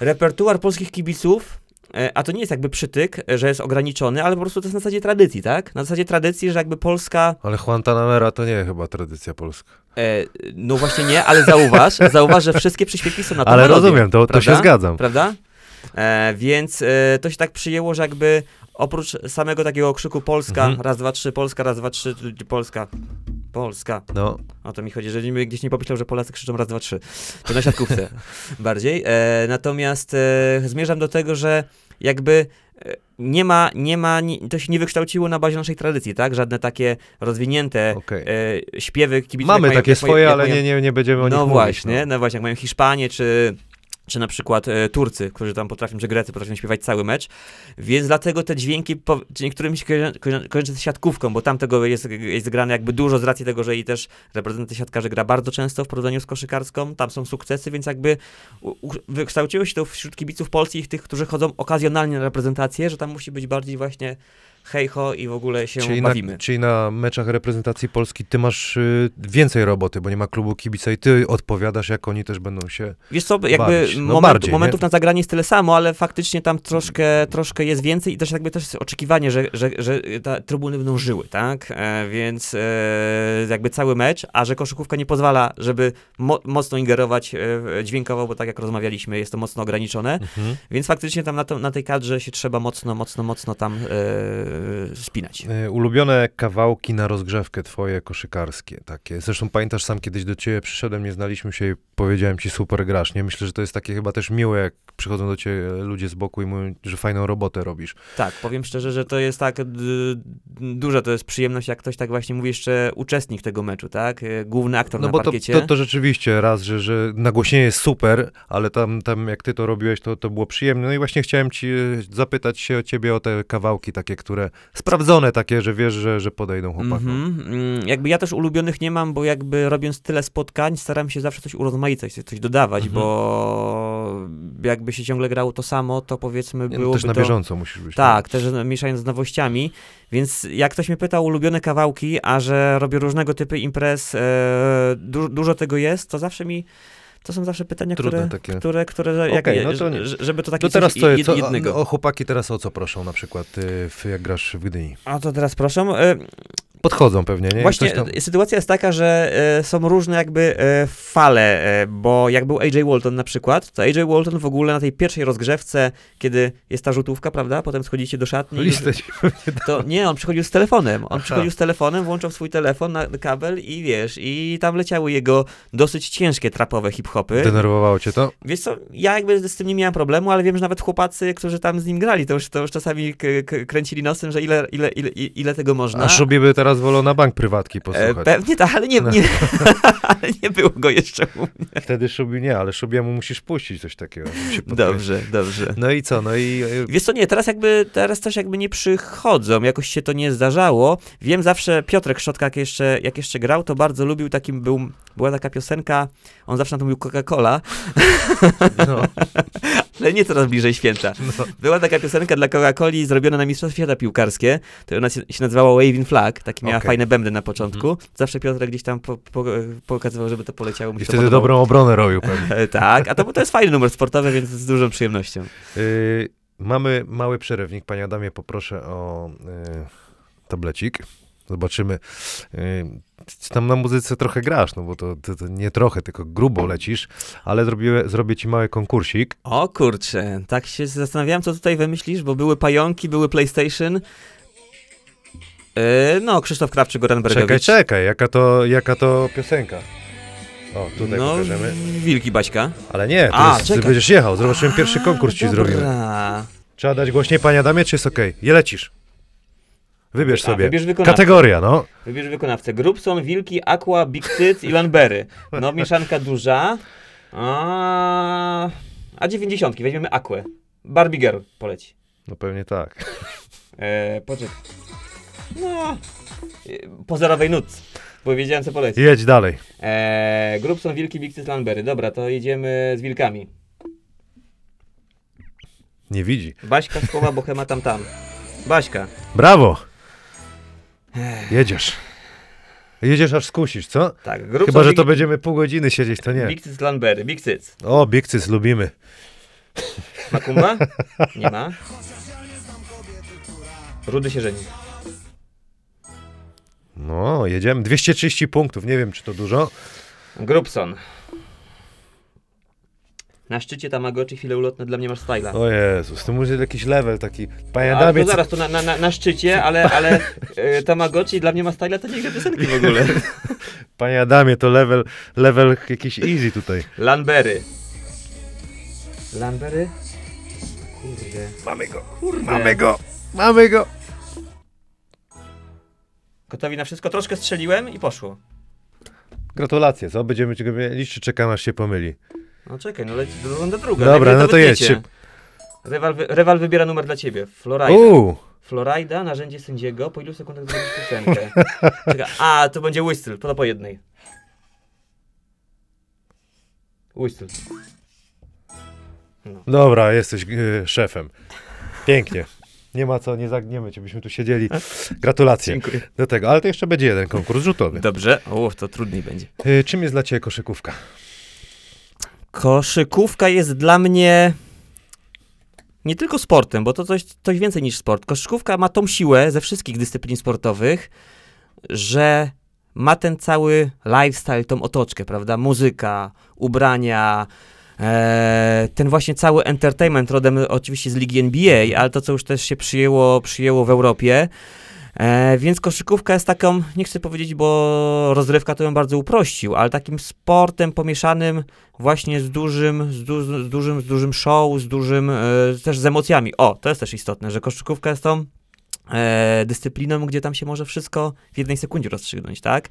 repertuar polskich kibiców, e, a to nie jest jakby przytyk, że jest ograniczony, ale po prostu to jest na zasadzie tradycji, tak? Na zasadzie tradycji, że jakby Polska, Ale Guantanamera to nie chyba tradycja polska. e, no właśnie nie, ale zauważ, zauważ, że wszystkie przyśpiewki są na to Ale melodię, rozumiem, to, to się zgadzam. Prawda? E, więc e, to się tak przyjęło, że jakby oprócz samego takiego krzyku Polska, Mhm. raz, dwa, trzy, Polska, raz, dwa, trzy, Polska, Polska, No, o to mi chodzi, że niby gdzieś nie pomyślał, że Polacy krzyczą raz, dwa, trzy. To na siatkówce bardziej. E, natomiast e, zmierzam do tego, że jakby e, nie ma, nie ma, to się nie wykształciło na bazie naszej tradycji, tak? Żadne takie rozwinięte okej. e, śpiewy kibiców. Mamy jak mają- takie jak mają- swoje, jak ale mają- nie, nie, nie będziemy o nich No mówić. właśnie, no właśnie, jak mają Hiszpanie, czy, czy na przykład e, Turcy, którzy tam potrafią, czy Grecy potrafią śpiewać cały mecz, więc dlatego te dźwięki, po, czy niektórym się kojarzą- kojarzą kojarzą z siatkówką, bo tam tego jest, jest grane jakby dużo z racji tego, że i też reprezentacja siatkarzy gra bardzo często w porównaniu z koszykarską, tam są sukcesy, więc jakby u, u, wykształciło się to wśród kibiców polskich, tych, którzy chodzą okazjonalnie na reprezentację, że tam musi być bardziej właśnie hej ho i w ogóle się Czyli na, bawimy. czyli na meczach reprezentacji Polski ty masz y, więcej roboty, bo nie ma klubu kibica i ty odpowiadasz, jak oni też będą się... Wiesz co, jakby bawić. No moment, bardziej, momentów nie? na zagranie jest tyle samo, ale faktycznie tam troszkę, troszkę jest więcej i też jakby też jest oczekiwanie, że, że, że ta trybuny będą żyły, tak? E, więc e, jakby cały mecz, a że koszykówka nie pozwala, żeby mo mocno ingerować e, dźwiękowo, bo tak jak rozmawialiśmy, jest to mocno ograniczone, więc faktycznie tam na, to, na tej kadrze się trzeba mocno, mocno, mocno tam e, spinać. Y, Ulubione kawałki na rozgrzewkę twoje koszykarskie takie. Zresztą pamiętasz, sam kiedyś do ciebie przyszedłem, nie znaliśmy się i powiedziałem ci super grasz, nie? Myślę, że to jest takie chyba też miłe, jak przychodzą do ciebie ludzie z boku i mówią, że fajną robotę robisz. Tak, powiem szczerze, że to jest tak, d- duża to jest przyjemność, jak ktoś tak właśnie mówi jeszcze uczestnik tego meczu, tak? Główny aktor No na bo to, parkiecie. to, to rzeczywiście raz, że, że nagłośnienie jest super, ale tam, tam jak ty to robiłeś, to, to było przyjemne. No i właśnie chciałem ci y, zapytać się o ciebie o te kawałki takie, które sprawdzone takie, że wiesz, że, że podejdą chłopakom. Mhm. Mm, Jakby ja też ulubionych nie mam, bo jakby robiąc tyle spotkań, staram się zawsze coś urozmaicać, coś, dodawać, Mhm. bo jakby się ciągle grało to samo, to powiedzmy Nie, no, też na to... bieżąco musisz być. Tak, też mieszając z nowościami, więc jak ktoś mnie pyta o ulubione kawałki, a że robię różnego typu imprez, e, du dużo tego jest, to zawsze mi, to są zawsze pytania, Trudne które, takie. które, które jak, Okej, no to nie. żeby to takie To teraz coś co, jed- co jednego. o, o chłopaki teraz o co proszą na przykład, y, w, jak grasz w Gdyni? A to teraz proszę. Podchodzą pewnie, nie? Właśnie tam... e, sytuacja jest taka, że e, są różne jakby e, fale, e, bo jak był AJ Walton na przykład, to AJ Walton w ogóle na tej pierwszej rozgrzewce, kiedy jest ta rzutówka, prawda, potem schodzicie do szatni, Listę ci to nie, on przychodził z telefonem, on Aha. przychodził z telefonem, włączał swój telefon na kabel i wiesz, i tam leciały jego dosyć ciężkie trapowe hip-hopy. denerwowało cię to? Wiesz co, ja jakby z tym nie miałem problemu, ale wiem, że nawet chłopacy, którzy tam z nim grali, to już, to już czasami kręcili nosem, że ile, ile, ile, ile tego można. A Szubie by teraz wolał na bank prywatki E, posłuchać. pewnie tak, ale nie, nie, ale nie było go jeszcze u mnie. Wtedy Szubi nie, ale Szubiemu musisz puścić coś takiego. Dobrze, dobrze. No i co? No i e, Wiesz co, nie, teraz jakby, teraz też jakby nie przychodzą, jakoś się to nie zdarzało. Wiem zawsze, Piotrek Szczotka, jak jeszcze, jak jeszcze grał, to bardzo lubił takim, był, była taka piosenka, on zawsze na to mówił Coca-Cola, no, ale nie coraz bliżej święta. no. Była taka piosenka dla Coca-Coli zrobiona na Mistrzostwie Świata Piłkarskie, to ona się, się nazywała Waving Flag, takie miała Okej. fajne bębny na początku. Zawsze Piotrek gdzieś tam po, po, pokazywał, żeby to poleciało. I wtedy dobrą obronę robił pewnie. Tak, a to, to jest fajny numer sportowy, więc z dużą przyjemnością. Y, mamy mały przerywnik. Panie Adamie, poproszę o y, tablecik. Zobaczymy. Y, tam na muzyce trochę grasz, no bo to, to, to nie trochę, tylko grubo lecisz, ale zrobię, zrobię ci mały konkursik. O kurczę, tak się zastanawiałem, co tutaj wymyślisz, bo były pająki, były PlayStation. E, no, Krzysztof Krawczyk, Goran Czekaj, Bergowicz. czekaj, jaka to, jaka to piosenka. O, tutaj no, pokażemy. Wilki Baśka. Ale nie, to A, jest, będziesz jechał. Zobaczymy, pierwszy konkurs ci dobra. zrobimy. Trzeba dać głośniej, panie Adamie, czy jest okej? Je lecisz. Wybierz sobie. wybierz wykonawcę. Kategoria, no. Wybierz wykonawcę. Grubson, Wilki, Aqua, Big Cyc i Lanbery. No, mieszanka duża. A, a 90. weźmiemy Aquę. Barbie Girl poleci. No pewnie tak. E, poczekaj. No, e, po zerowej nutce. Bo wiedziałem, co poleci. Jedź dalej. E, Grubson, Wilki, Big Cyc, Lanbery. Dobra, to jedziemy z wilkami. Nie widzi. Baśka, słowa, bohema, tam, tam. Baśka. Brawo! Jedziesz. Jedziesz aż skusisz, co? Tak, Chyba, że to będziemy pół godziny siedzieć, to nie. Big Cyc, Lanbery. Big Cyc. O, lubimy. Makumba? Nie ma. Rudy się żeni. No, jedziemy. 230 punktów, nie wiem, czy to dużo. Grubson. Na szczycie Tamagotchi chwile ulotne dla mnie masz styla. O Jezus, to może jakiś level taki. Panie A to zaraz, to na, na, na, szczycie, ale, ale e, Tamagotchi dla mnie ma styla, to nie gra piosenki w ogóle. panie Adamie, to level, level jakiś easy tutaj. Lanbery. Lanbery? Kurde. Mamy go, Kurde. mamy go, mamy go. Gotowi na wszystko? Troszkę strzeliłem i poszło. Gratulacje, co? Będziemy mieli, czy czekam aż się pomyli? No czekaj, no leci do runda druga. Dobra, no to jedź się. Rewal, wy, wybiera numer dla ciebie. Florida. Uuu, Florida, narzędzie sędziego. Po ilu sekundach zrobisz piosenkę? Czekaj, a, to będzie whistle, to po jednej. Whistle. No. dobra, jesteś y, szefem. Pięknie. Nie ma co, nie zagniemy cię, byśmy tu siedzieli. Gratulacje Dziękuję. do tego, ale to jeszcze będzie jeden konkurs rzutowy. Dobrze. O, to trudniej będzie. Y, czym jest dla ciebie koszykówka? Koszykówka jest dla mnie nie tylko sportem, bo to coś, coś więcej niż sport. Koszykówka ma tą siłę ze wszystkich dyscyplin sportowych, że ma ten cały lifestyle, tą otoczkę, prawda? Muzyka, ubrania, e, ten właśnie cały entertainment rodem oczywiście z ligi NBA, ale to, co już też się przyjęło, przyjęło w Europie. E, więc koszykówka jest taką, nie chcę powiedzieć, bo rozrywka to ją bardzo uprościł, ale takim sportem pomieszanym właśnie z dużym, z, du, z dużym, z dużym show, z dużym, e, też z emocjami. O, to jest też istotne, że koszykówka jest tą e, dyscypliną, gdzie tam się może wszystko w jednej sekundzie rozstrzygnąć, tak?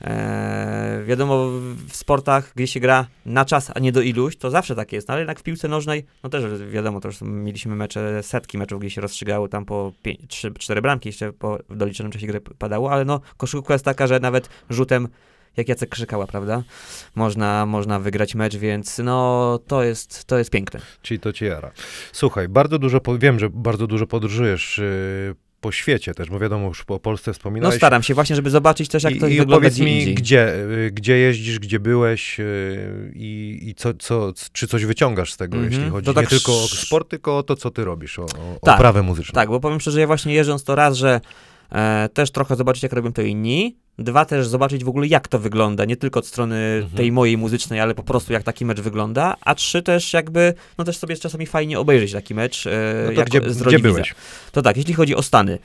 E, wiadomo, w sportach, gdzie się gra na czas, a nie do iluś, to zawsze tak jest, no, ale jednak w piłce nożnej, no też wiadomo, to już mieliśmy mecze, setki meczów, gdzie się rozstrzygało tam po 3-4 bramki, jeszcze po w doliczonym czasie gry padało, ale no, koszykówka jest taka, że nawet rzutem jak Jacek krzykała, prawda? Można, można wygrać mecz, więc no to jest, to jest piękne. Czyli to cię jara. Słuchaj, bardzo dużo, wiem, że bardzo dużo podróżujesz y, po świecie też, bo wiadomo, już po Polsce No wspominałeś. staram się właśnie, żeby zobaczyć też, jak I, to i wygląda powiedz gdzie mi, indziej. gdzie, y, gdzie jeździsz, gdzie byłeś y, i, i co, co, czy coś wyciągasz z tego, Mhm. jeśli chodzi To tak nie tylko o sport, tylko o to, co ty robisz, o, o Tak, oprawę muzyczną. Tak, bo powiem szczerze, ja właśnie jeżdżąc to raz, że E, też trochę zobaczyć, jak robią to inni. Dwa, też zobaczyć w ogóle, jak to wygląda, nie tylko od strony Mhm. tej mojej muzycznej, ale po prostu jak taki mecz wygląda. A trzy, też jakby, no też sobie czasami fajnie obejrzeć taki mecz. E, No to jak gdzie, gdzie byłeś? To tak, jeśli chodzi o Stany,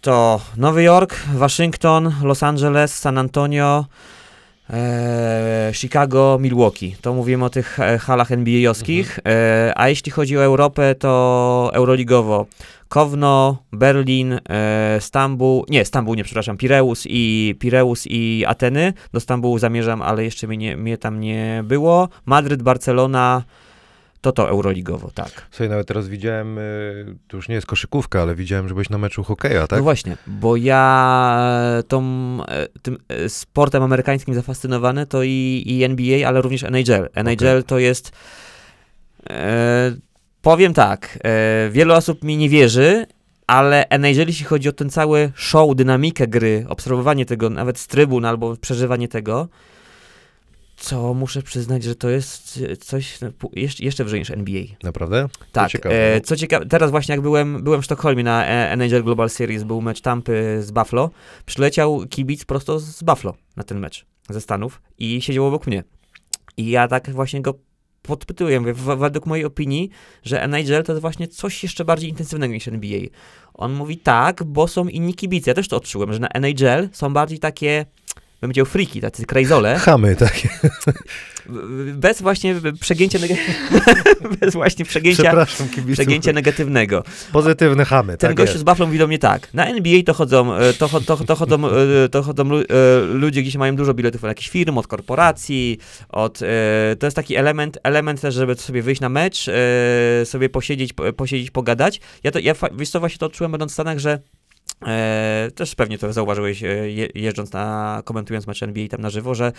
to Nowy Jork, Waszyngton, Los Angeles, San Antonio, Chicago, Milwaukee. To mówimy o tych e, halach NBA-owskich. E, a jeśli chodzi o Europę, to Euroligowo. Kowno, Berlin, e, Stambuł, nie, Stambuł nie, przepraszam, Pireus i, Pireus i Ateny. Do Stambułu zamierzam, ale jeszcze mnie, nie, mnie tam nie było. Madryt, Barcelona, to to Euroligowo, tak. Słuchaj, nawet teraz widziałem, y, to już nie jest koszykówka, ale widziałem, że byłeś na meczu hokeja, tak? No właśnie, bo ja tą, e, tym e, sportem amerykańskim zafascynowany to i, i NBA, ale również NHL. NHL to jest, e, powiem tak, e, wiele osób mi nie wierzy, ale NHL, jeśli chodzi o ten cały show, dynamikę gry, obserwowanie tego nawet z trybun albo przeżywanie tego, co muszę przyznać, że to jest e, coś no, jeszcze, wyżej niż NBA. Naprawdę? Tak, ciekawe, e, co ciekawe, teraz właśnie jak byłem, byłem w Sztokholmie na e, NHL Global Series, był mecz Tampy z Buffalo, przyleciał kibic prosto z Buffalo na ten mecz ze Stanów i siedział obok mnie. I ja tak właśnie go podpytuję, mówię, według mojej opinii, że NHL to jest właśnie coś jeszcze bardziej intensywnego niż NBA. On mówi tak, bo są inni kibice. Ja też to odczułem, że na NHL są bardziej takie, bym powiedział, friki, tacy krajzole, Chamy takie. bez właśnie przegięcia, neg- bez właśnie przegięcia, przegięcia negatywnego. Pozytywne chamy, Ten tak gościu jest. z Buffalo mówi do mnie tak. Na NBA to chodzą, e, to, to, to chodzą, e, to chodzą e, ludzie, gdzieś mają dużo biletów od jakichś firm, od korporacji, od, to jest taki element, element też, żeby sobie wyjść na mecz, sobie posiedzieć, po- posiedzieć, pogadać. Ja to, ja wiesz co, właśnie to odczułem będąc w Stanach, że E, też pewnie to zauważyłeś, e, je, jeżdżąc na, komentując mecz NBA tam na żywo, że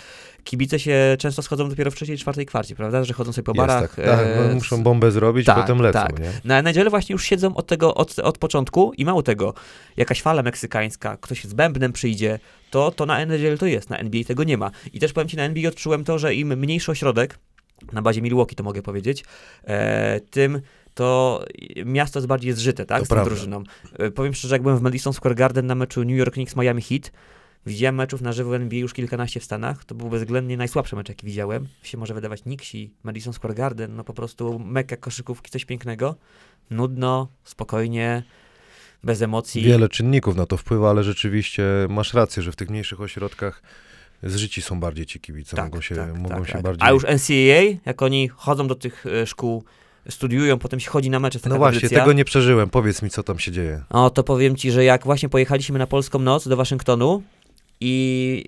kibice się często schodzą dopiero w trzeciej, czwartej kwarcie, prawda? Że chodzą sobie po Jest barach. tak, tak, e, muszą bombę zrobić, tak, potem lecą, tak. nie? na NHL właśnie już siedzą od tego, od, od początku i mało tego, jakaś fala meksykańska, ktoś z bębnem przyjdzie, to, to na NHL to jest, na NBA tego nie ma. I też powiem ci, na NBA odczułem to, że im mniejszy ośrodek, na bazie Milwaukee to mogę powiedzieć, e, tym to miasto jest bardziej zżyte, tak, To z tą prawda. drużyną. E, powiem szczerze, jak byłem w Madison Square Garden na meczu New York Knicks Miami Heat, widziałem meczów na żywo NBA już kilkanaście w Stanach, to był bezwzględnie najsłabszy mecz, jaki widziałem. Się może wydawać Knicksi, Madison Square Garden, no po prostu meka koszykówki, coś pięknego. Nudno, spokojnie, bez emocji. Wiele czynników na to wpływa, ale rzeczywiście masz rację, że w tych mniejszych ośrodkach zżyci są bardziej ci kibice, mogą się, mogą się bardziej... Tak, A już NCAA, jak oni chodzą do tych e, szkół, studiują, potem się chodzi na mecze, No właśnie, tego nie przeżyłem. Powiedz mi, co tam się dzieje. O, to powiem ci, że jak właśnie pojechaliśmy na Polską Noc do Waszyngtonu i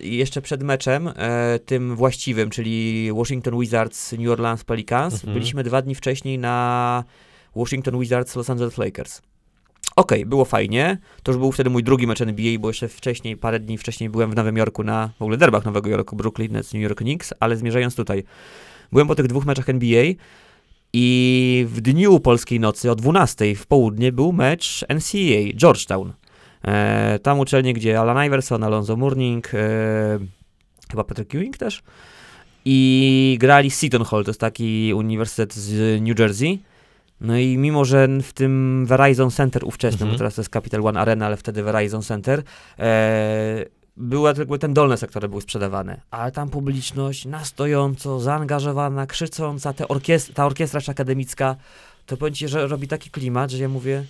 jeszcze przed meczem, e, tym właściwym, czyli Washington Wizards, New Orleans Pelicans, Mhm. byliśmy dwa dni wcześniej na Washington Wizards, Los Angeles Lakers. Okej, było fajnie. To już był wtedy mój drugi mecz NBA, bo jeszcze wcześniej, parę dni wcześniej byłem w Nowym Jorku na w ogóle derbach Nowego Jorku, Brooklyn Nets, New York Knicks, ale zmierzając tutaj, byłem po tych dwóch meczach NBA i w dniu polskiej nocy o 12 w południe był mecz NCAA Georgetown. E, tam uczelnie, gdzie Alan Iverson, Alonzo Mourning, e, chyba Patrick Ewing też. I grali Seton Hall, to jest taki uniwersytet z New Jersey. No i mimo, że w tym Verizon Center ówczesnym, Mhm. bo teraz to jest Capital One Arena, ale wtedy Verizon Center, e, były tylko ten dolne sektory były sprzedawane, ale tam publiczność na stojąco, zaangażowana, krzycząca, te ta orkiestra akademicka, to powiem ci, że robi taki klimat, że ja mówię,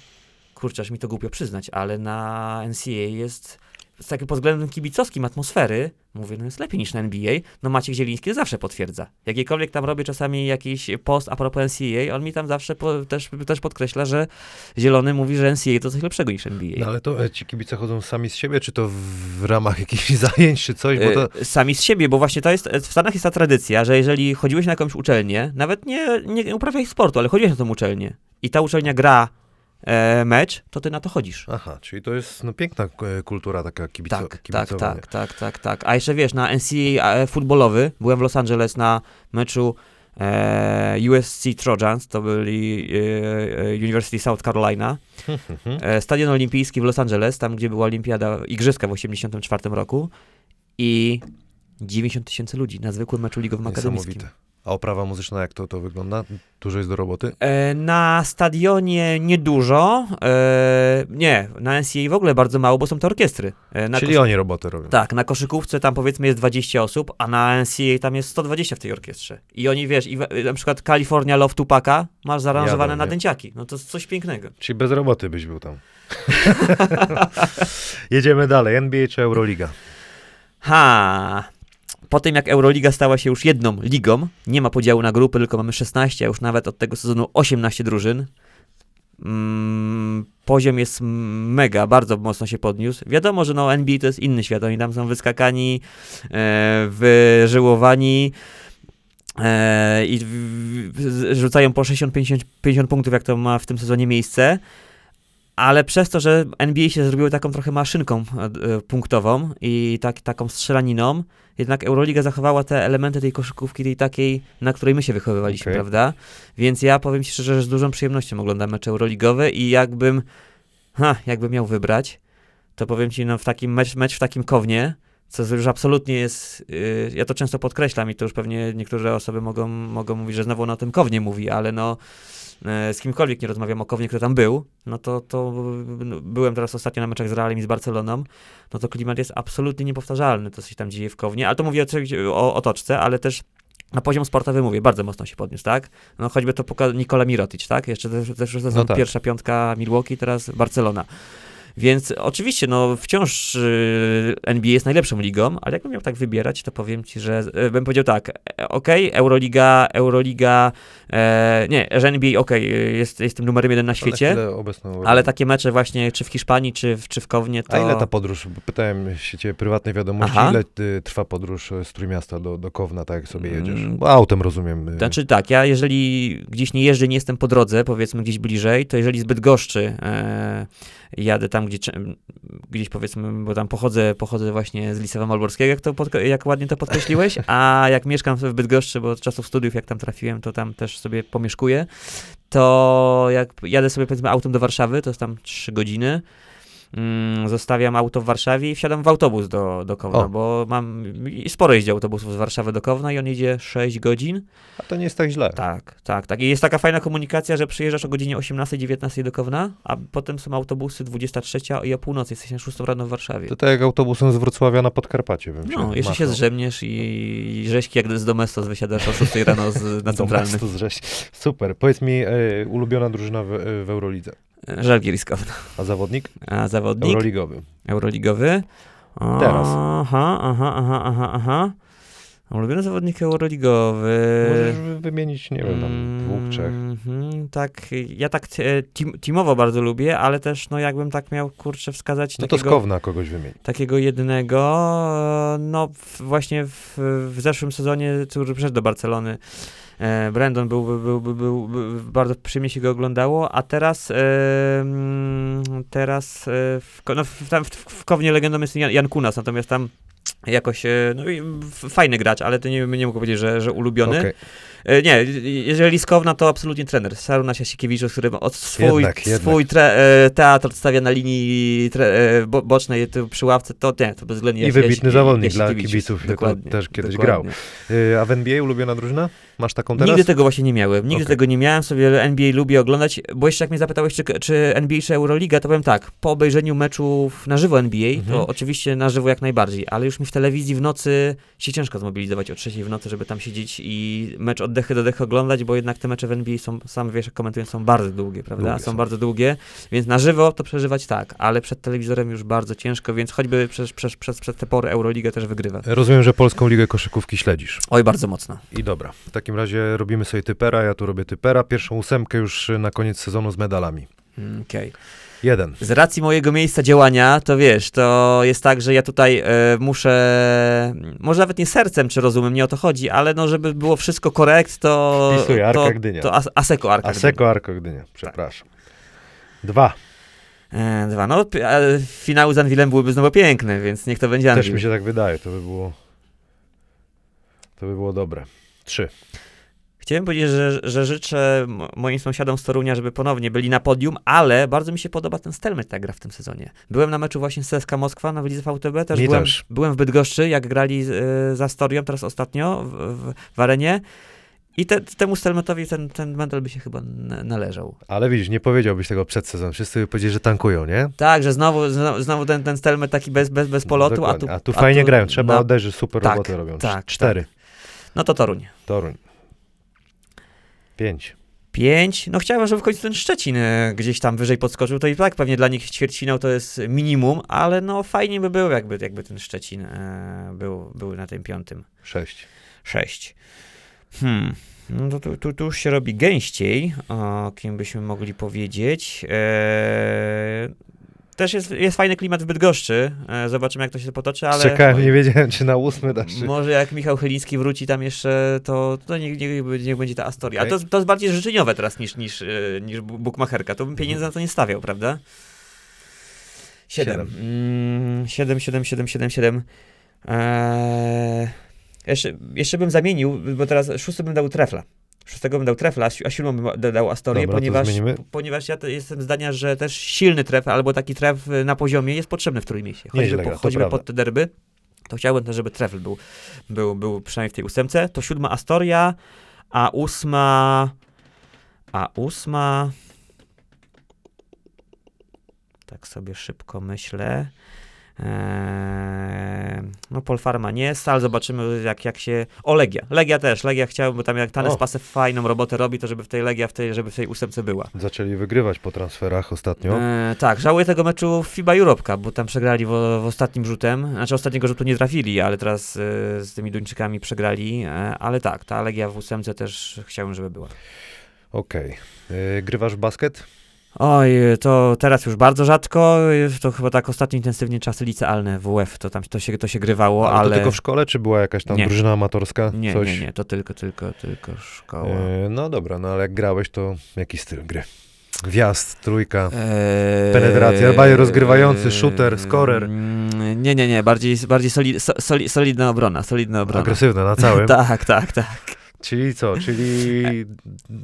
kurczę, aż mi to głupio przyznać, ale na NCA jest z takim pod względem kibicowskim atmosfery, mówię, no jest lepiej niż na NBA. No Maciek Zieliński zawsze potwierdza. Jakikolwiek tam robię czasami jakiś post a propos NCA, on mi tam zawsze po, też, też podkreśla, że Zielony mówi, że NCA to coś lepszego niż NBA. No ale to e, ci kibice chodzą sami z siebie, czy to w ramach jakichś zajęć, czy coś? Bo to... E, Sami z siebie, bo właśnie to jest, w Stanach jest ta tradycja, że jeżeli chodziłeś na jakąś uczelnię, nawet nie, nie uprawiałeś sportu, ale chodziłeś na tą uczelnię i ta uczelnia gra mecz, to ty na to chodzisz. Aha, czyli to jest no, piękna e, kultura taka kibico, Tak, tak, tak, tak, tak, tak. A jeszcze wiesz, na NCAA e, futbolowy, byłem w Los Angeles na meczu e, USC Trojans, to byli e, e, University South Carolina, e, stadion olimpijski w Los Angeles, tam gdzie była olimpiada, igrzyska w 84 roku i 90 tysięcy ludzi na zwykłym meczu ligowym akademickim. A oprawa muzyczna, jak to, to wygląda? Dużo jest do roboty? E, na stadionie niedużo. E, nie, na NCAA w ogóle bardzo mało, bo są to orkiestry. E, na Czyli koszy- oni robotę robią. Tak, na koszykówce tam powiedzmy jest 20 osób, a na NCAA tam jest 120 w tej orkiestrze. I oni, wiesz, i na przykład California Love Tupaka masz zaaranżowane Jadą, na nie? dęciaki. No to jest coś pięknego. Czyli bez roboty byś był tam. Jedziemy dalej. NBA czy Euroliga? Ha! Po tym jak Euroliga stała się już jedną ligą, nie ma podziału na grupy, tylko mamy 16, a już nawet od tego sezonu 18 drużyn. Mm, poziom jest mega, bardzo mocno się podniósł. Wiadomo, że no NBA to jest inny świat, oni tam są wyskakani, e, wyżyłowani e, i rzucają po 60-50 50 punktów, jak to ma w tym sezonie miejsce. Ale przez to, że NBA się zrobiło taką trochę maszynką e, e, punktową i tak, taką strzelaniną, jednak Euroliga zachowała te elementy tej koszykówki, tej takiej, na której my się wychowywaliśmy, Okej. prawda? Więc ja powiem ci szczerze, że z dużą przyjemnością oglądam mecze Euroligowe i jakbym, ha, jakbym miał wybrać, to powiem ci, no w takim mecz, mecz w takim kownie, co już absolutnie jest, yy, ja to często podkreślam i to już pewnie niektóre osoby mogą, mogą mówić, że znowu on o tym kownie mówi, ale no e, z kimkolwiek nie rozmawiam o Kownie, kto tam był, no to, to no, byłem teraz ostatnio na meczach z Realem i z Barceloną, no to klimat jest absolutnie niepowtarzalny, to co się tam dzieje w Kownie, ale to mówię o, o otoczce, ale też na poziom sportowy mówię, bardzo mocno się podniósł, tak? No choćby to pokazał Nikola Mirotic, tak? Jeszcze też, też No tak. pierwsza piątka Milwaukee, teraz Barcelona. Więc oczywiście, no wciąż y, NBA jest najlepszą ligą, ale jakbym miał tak wybierać, to powiem ci, że y, bym powiedział tak, e, okej, Euroliga, Euroliga, e, nie, że NBA, okej, y, jest, jest tym numerem jeden na Na świecie, obecną. ale takie mecze właśnie, czy w Hiszpanii, czy w, czy w Kownie, to... A ile ta podróż? Pytałem się ciebie prywatnej wiadomości, Aha. ile y, trwa podróż e, z Trójmiasta do, do Kowna, tak jak sobie jedziesz? Mm. Bo autem rozumiem. y, Znaczy tak, ja jeżeli gdzieś nie jeżdżę, nie jestem po drodze, powiedzmy gdzieś bliżej, to jeżeli zbyt goszczy e, jadę tam, gdzie, gdzieś powiedzmy, bo tam pochodzę, pochodzę właśnie z Licewa Malborskiego, jak, to jak ładnie to podkreśliłeś, a jak mieszkam w Bydgoszczy, bo od czasów studiów, jak tam trafiłem, to tam też sobie pomieszkuję, to jak jadę sobie powiedzmy autem do Warszawy, to jest tam 3 godziny, zostawiam auto w Warszawie i wsiadam w autobus do, do Kowna, O. bo mam i sporo jeździ autobusów z Warszawy do Kowna i on jedzie 6 godzin. A to nie jest tak źle. Tak, tak, tak. I jest taka fajna komunikacja, że przyjeżdżasz o godzinie 18-19 do Kowna, a potem są autobusy 23 i o północy jesteś na 6 rano w Warszawie. To tak jak autobusem z Wrocławia na Podkarpacie bym się No, jeszcze się machnął. zdrzemniesz i, i rzeźki jak z Domestos wysiadasz o 6 rano z, na centralny. Domestos zrześ. Super. Powiedz mi, e, ulubiona drużyna w, e, w Eurolidze. Kowna. A zawodnik? A zawodnik Euroligowy. euroligowy. O, Teraz. Aha, aha, aha, aha, aha. Ulubiony zawodnik euroligowy. Możesz wy- wymienić, nie wiem, tam dwóch, trzech. Mhm, tak, ja tak e, team, teamowo bardzo lubię, ale też, no jakbym tak miał, kurczę, wskazać No to takiego, Kowna kogoś wymień. takiego jednego, e, no w, właśnie w, w zeszłym sezonie, który przyszedł do Barcelony, Brandon był, był, był, był, bardzo przyjemnie się go oglądało, a teraz e, mm, teraz e, w, no, w, tam w, w Kownie legendą jest Jan, Jan Kunas, natomiast tam jakoś, e, no fajny gracz, ale to nie, nie mogę powiedzieć, że, że ulubiony. E, Nie, jeżeli z Kowna, to absolutnie trener. Saruna Siasikiewicz, który od swój, Jednak, jednak. swój tre, e, teatr odstawia na linii tre, e, bo, bocznej tu przy ławce, to nie, to bezwzględnie I wybitny Jasi- zawodnik dla kibiców, Dokładnie, też kiedyś dokładnie. Y, A w NBA ulubiona drużyna? Masz taką teraz? Nigdy tego właśnie nie miałem. Nigdy Okej. tego nie miałem. Sobie NBA lubię oglądać, bo jeszcze jak mnie zapytałeś, czy, czy NBA, czy Euroliga, to powiem tak, po obejrzeniu meczów na żywo NBA, Mhm. to oczywiście na żywo jak najbardziej, ale już mi w telewizji w nocy się ciężko zmobilizować o trzeciej w nocy, żeby tam siedzieć i mecz od dechy do dechy oglądać, bo jednak te mecze w NBA są, sam wiesz, jak komentuję, są bardzo długie, prawda? Długie są, są. bardzo długie, więc na żywo to przeżywać tak, ale przed telewizorem już bardzo ciężko, więc choćby przez, przez, przez, przez te pory Euroliga też wygrywa. Rozumiem, że Polską Ligę Koszykówki śledzisz. Oj, bardzo mocno. I dobra, w takim razie robimy sobie typera, ja tu robię typera. Pierwszą ósemkę już y, na koniec sezonu z medalami. Mm, Okej. Jeden. Z racji mojego miejsca działania, to wiesz, to jest tak, że ja tutaj e, muszę, może nawet nie sercem, czy rozumiem, nie o to chodzi, ale no, żeby było wszystko korekt, to... Wpisuję, Arka to, Gdynia. To as, Aseko Arka Aseko Arko Gdynia, przepraszam. Dwa. Gdynia. E, dwa, no, e, finały z Anwilem byłyby znowu piękne, więc niech to będzie Też Anwil. mi się tak wydaje, to by było... To by było dobre. Trzy. Chciałem powiedzieć, że, że życzę moim sąsiadom z Torunia, żeby ponownie byli na podium, ale bardzo mi się podoba ten Stelmet, jak gra w tym sezonie. Byłem na meczu właśnie z CSKA Moskwa na Lidze VTB, też Mi byłem, też. byłem w Bydgoszczy, jak grali y, za Storią teraz ostatnio w, w, w arenie I te, temu Stelmatowi ten, ten medal by się chyba należał. Ale widzisz, nie powiedziałbyś tego przed sezonem. Wszyscy by powiedzieli, że tankują, nie? Tak, że znowu, znowu, znowu ten, ten Stelmet taki bez, bez, bez polotu, a tu, a tu fajnie grają. Trzeba no, że super tak, robotę robią. tak, Cztery. No to Toruń. Toruń. Pięć. Pięć. No chciałem, żeby w końcu ten Szczecin e, gdzieś tam wyżej podskoczył. To i tak pewnie dla nich ćwierćfinał to jest minimum, ale no fajnie by było, jakby, jakby ten Szczecin e, był, był na tym piątym. Sześć. Sześć. Hmm. No to tu, tu, tu już się robi gęściej, o kim byśmy mogli powiedzieć. E, też jest, jest fajny klimat w Bydgoszczy. E, zobaczymy, jak to się potoczy, ale... Czekałem, nie wiedziałem, czy na ósmy dasz. Może jak Michał Chyliński wróci tam jeszcze, to, to niech, niech, niech będzie ta Astoria. A Okej. to, to jest bardziej życzeniowe teraz niż, niż, e, niż bu- bukmacherka. To bym pieniędzy na to nie stawiał, prawda? Siedem. Siedem. Mm, Siedem, siedem, siedem, siedem, siedem. Eee, jeszcze, jeszcze bym zamienił, bo teraz szósty bym dał trefla. Szóstego bym dał trefla, a si- a siódmą bym da- dał Astorię, Dobra, ponieważ, ponieważ ja jestem zdania, że też silny tref, albo taki tref na poziomie jest potrzebny w Trójmieście. Choćby po, choćby pod te derby, to chciałbym też, żeby trefl był, był, był przynajmniej w tej ósemce. To siódma Astoria, a ósma... A ósma... Tak sobie szybko myślę. Eee, no Polfarma nie, Stal zobaczymy jak, jak się... O, Legia. Legia też. Legia chciałbym, bo tam jak Tanes. Pasew fajną robotę robi, to żeby w tej Legia, w tej, żeby w tej ósemce była. Zaczęli wygrywać po transferach ostatnio. E, tak, żałuję tego meczu w FIBA Europe Cup, bo tam przegrali w, w ostatnim rzutem. Znaczy ostatniego rzutu nie trafili, ale teraz e, z tymi Duńczykami przegrali. E, ale tak, ta Legia w ósemce też chciałbym, żeby była. Okej. Y, Grywasz w basket? Oj, to teraz już bardzo rzadko. To chyba tak ostatnio intensywnie czasy licealne WF, to tam to się, to się grywało, Ale ale... to tylko w szkole, czy była jakaś tam Nie. drużyna amatorska? Nie, Coś? nie, nie, to tylko, tylko, tylko szkoła. Y, no dobra, no ale jak grałeś, to jaki styl gry? Wjazd, trójka. Eee, Penetracja, bardziej rozgrywający, shooter, scorer. mm, Nie, nie, nie, bardziej, bardziej soli, so, soli, solidna obrona, solidna obrona. Agresywne na całym. Tak, tak, tak. Czyli co? Czyli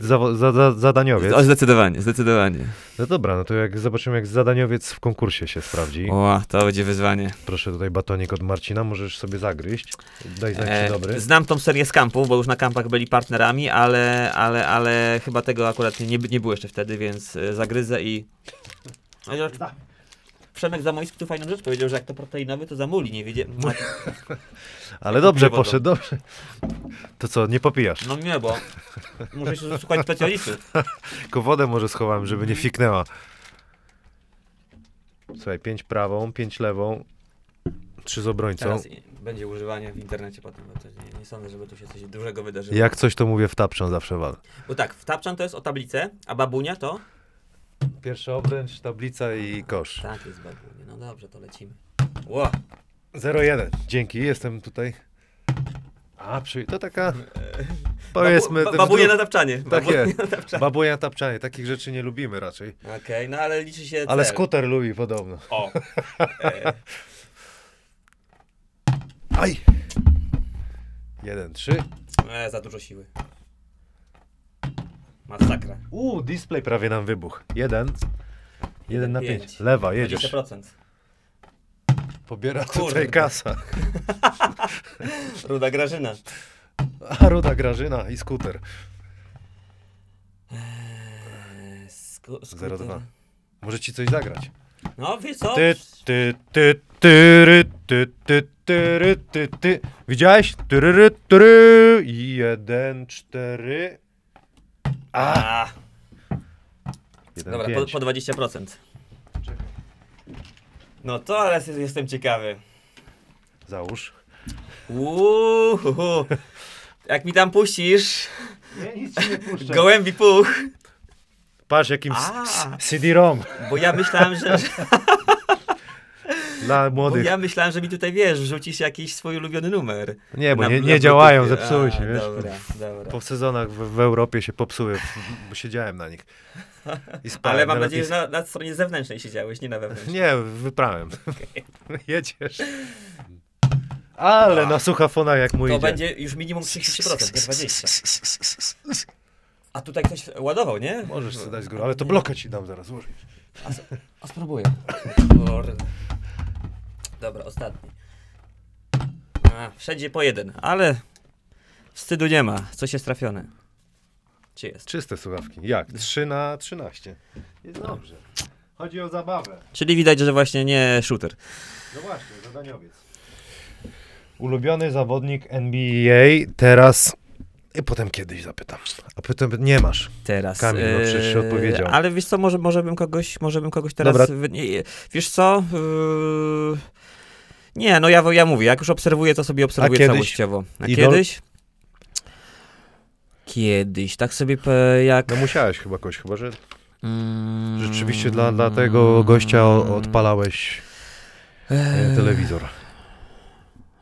zawo- za, za, zadaniowiec? O, zdecydowanie, zdecydowanie. No dobra, no to jak zobaczymy, jak zadaniowiec w konkursie się sprawdzi. O, to będzie wyzwanie. Proszę tutaj batonik od Marcina, możesz sobie zagryźć. Daj znać, E, dobry. znam tą serię z kampów, bo już na kampach byli partnerami, ale, ale, ale chyba tego akurat nie, nie było jeszcze wtedy, więc e, zagryzę i... Przemek Zamojski tu fajną rzecz powiedział, że jak to proteinowy, to zamuli, nie wiedzie... Ale dobrze poszedł, dobrze. To co, nie popijasz? No nie, bo muszę się słuchać specjalistów. Tylko wodę może schowałem, żeby nie fiknęła. Słuchaj, pięć prawą, pięć lewą, trzy z obrońcą. Teraz i- będzie używanie w internecie potem, bo to nie, nie sądzę, żeby tu się coś dużego wydarzyło. Jak coś, to mówię w tapczan zawsze wal. Bo tak, w Tapczan to jest o tablicę, a babunia to? Pierwszy obręcz, tablica i kosz. Tak, jest babunia. No dobrze, to lecimy. Ło! 0-1. Dzięki, jestem tutaj. A, przy... to taka, powiedzmy... Babu, w ba, babunia dru- na tapczanie. Tak babunia jest. na tapczanie. Babunia tapczanie, takich rzeczy nie lubimy raczej. Okej, no ale liczy się Ale cel. skuter lubi podobno. O! E, Aj! Jeden, trzy. e, za dużo siły. Masakra. Uuu, display prawie nam wybuch. Jeden. Jeden na pięć. pięć. Lewa, jedziesz. 20%. Pobiera Kurde. tutaj kasa. Ruda Grażyna. A ruda Grażyna i skuter. Eee, sku, Zero skuter. dwa. Może ci coś zagrać. No wiesz co? Ty, ty, ty, tyry, ty, ty, tyry, ty, ty. Widziałeś? Tyry, tyry. Jeden, cztery. A! A, Jeden, dobra, po, pięć. po 20%. No to ale jest- jestem ciekawy. Załóż. Uuu, jak mi tam puścisz, Nie, nic ci nie puszczę. gołębi puch, Patrz jakim A. s- s- CD-ROM bo ja myślałem, że, dla bo młodych. ja myślałem, że mi tutaj wiesz, rzucisz jakiś swój ulubiony numer. Nie, bo Na- nie, na nie działają, Bluetoothie. zepsuły A, się, wiesz. Dobra, dobra. Po sezonach w, w Europie się popsuły, bo siedziałem na nich. Ale mam Nawet nadzieję, że na, na stronie zewnętrznej siedziałeś, nie na wewnętrznej. Nie, wyprałem. Jedziesz. Ale na suchafonach jak mój To idzie. będzie już minimum 33%, nie 20. A tutaj ktoś ładował, nie? Możesz sobie dać z góry, ale to blokę ci dam zaraz użyć. A spróbuję. Dobra, ostatni. A, wszędzie po jeden, ale wstydu nie ma. Coś jest trafione. Czy jest? Czyste słuchawki. Jak? 3 na 13. Jest dobrze. Chodzi o zabawę. Czyli widać, że właśnie nie shooter. No właśnie, zadaniowiec. Ulubiony zawodnik NBA teraz... I potem kiedyś zapytam. A potem nie masz. Teraz. Kamil, no przecież Eee, odpowiedział. Ale wiesz co, może, może bym kogoś, może bym kogoś teraz... Dobra. wy- Wiesz co? Yy, Nie, no ja, ja mówię, jak już obserwuję, to sobie obserwuję kiedyś? całościowo. A Idol? kiedyś? Kiedyś, tak sobie pe- jak... No musiałeś chyba kogoś, chyba że Mm, rzeczywiście dla, dla tego gościa o- odpalałeś e, Eee, telewizor.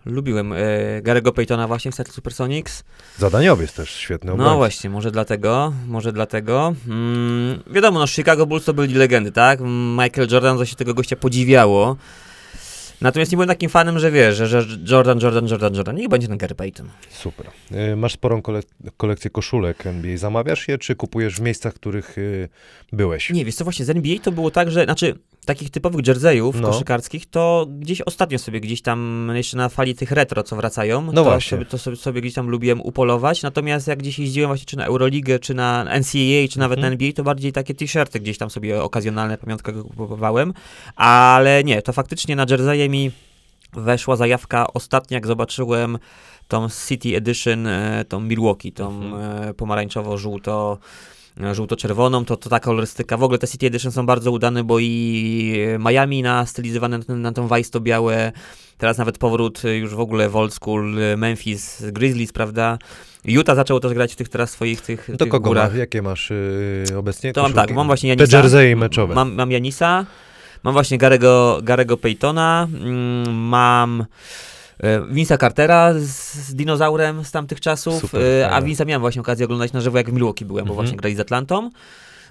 Lubiłem e, Gary'ego Paytona właśnie w Seattle Supersonics. Zadaniowiec też świetny No obrońca. właśnie, może dlatego, może dlatego. Mm, wiadomo, no Chicago Bulls to byli legendy, tak? Michael Jordan, to się tego gościa podziwiało. Natomiast nie byłem takim fanem, że wiesz, że, że Jordan, Jordan, Jordan, Jordan. Niech będzie ten Gary Payton. Super. E, Masz sporą kole kolekcję koszulek NBA. Zamawiasz je, czy kupujesz w miejscach, w których e, byłeś? Nie, wiesz co, właśnie z NBA to było tak, że, znaczy, takich typowych jerseyów No. koszykarskich, to gdzieś ostatnio sobie gdzieś tam, jeszcze na fali tych retro, co wracają, No to, właśnie. Sobie, to sobie, sobie gdzieś tam lubiłem upolować, natomiast jak gdzieś jeździłem właśnie czy na Euroligę, czy na NCAA, czy nawet Mhm. na NBA, to bardziej takie t-shirty gdzieś tam sobie okazjonalne, pamiątkowe kupowałem, ale nie, to faktycznie na jerseye mi weszła zajawka ostatnia, jak zobaczyłem tą City Edition, e, tą Milwaukee, tą e, pomarańczowo-żółto żółto-czerwoną, to, to ta kolorystyka. W ogóle te City Edition są bardzo udane, bo i Miami na stylizowane na, na tą Vice to białe, teraz nawet powrót e, już w ogóle w old school, e, Memphis, Grizzlies, prawda? Utah zaczęło też grać w tych teraz swoich tych, Do tych kogo górach. masz? Jakie masz e, obecnie To mam koszulki? tak, mam właśnie Te Janisa. jerseye meczowe. Mam, mam Janisa, mam właśnie Garego, Garego Paytona, mm, mam e, Vince'a Cartera z, dinozaurem z tamtych czasów, Super, e, a. Vince'a miałem właśnie okazję oglądać na żywo, jak w Milwaukee byłem, bo Mhm. właśnie grali z Atlantą.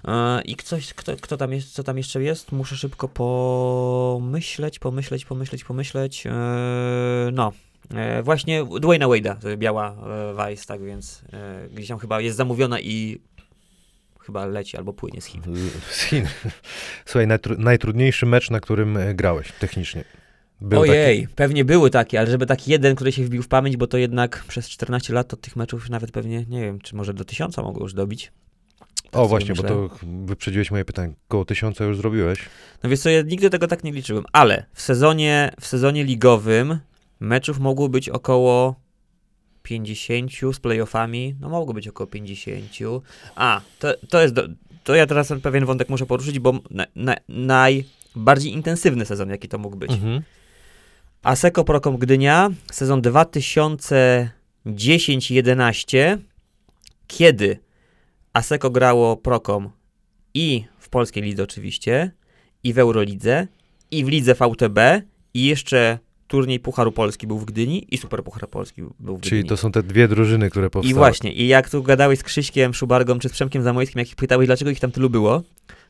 E, I ktoś, kto, kto tam jest, co tam jeszcze jest? Muszę szybko pomyśleć, pomyśleć, pomyśleć, pomyśleć. E, no, e, właśnie Dwayna Wade'a, e, biała e, Vice, tak więc e, gdzieś tam chyba jest zamówiona i chyba leci albo płynie z Chin. Z Chin. Słuchaj, najtru najtrudniejszy mecz, na którym e, grałeś technicznie. Był Ojej, pewnie były takie, ale żeby taki jeden, który się wbił w pamięć, bo to jednak przez 14 lat od tych meczów nawet pewnie, nie wiem, czy może do tysiąca mogło już dobić. Taki... Tak O właśnie, bo myślę. to wyprzedziłeś moje pytanie. Koło tysiąca już zrobiłeś? No wiesz co, ja nigdy tego tak nie liczyłem, ale w sezonie, w sezonie ligowym meczów mogło być około 50 z playoffami, no mogło być około 50. A, to, to jest, do, to ja teraz pewien wątek muszę poruszyć, bo na, na, najbardziej intensywny sezon, jaki to mógł być. Mhm. Aseko Prokom Gdynia, sezon 2010-11, kiedy Aseko grało Prokom i w polskiej lidze oczywiście, i w Eurolidze, i w lidze VTB, i jeszcze turniej Pucharu Polski był w Gdyni, i Super Puchar Polski był w Gdyni. Czyli to są te dwie drużyny, które powstały. I właśnie, i jak tu gadałeś z Krzyśkiem Szubargą czy z Przemkiem Zamojskim, jak ich pytałeś, dlaczego ich tam tylu było,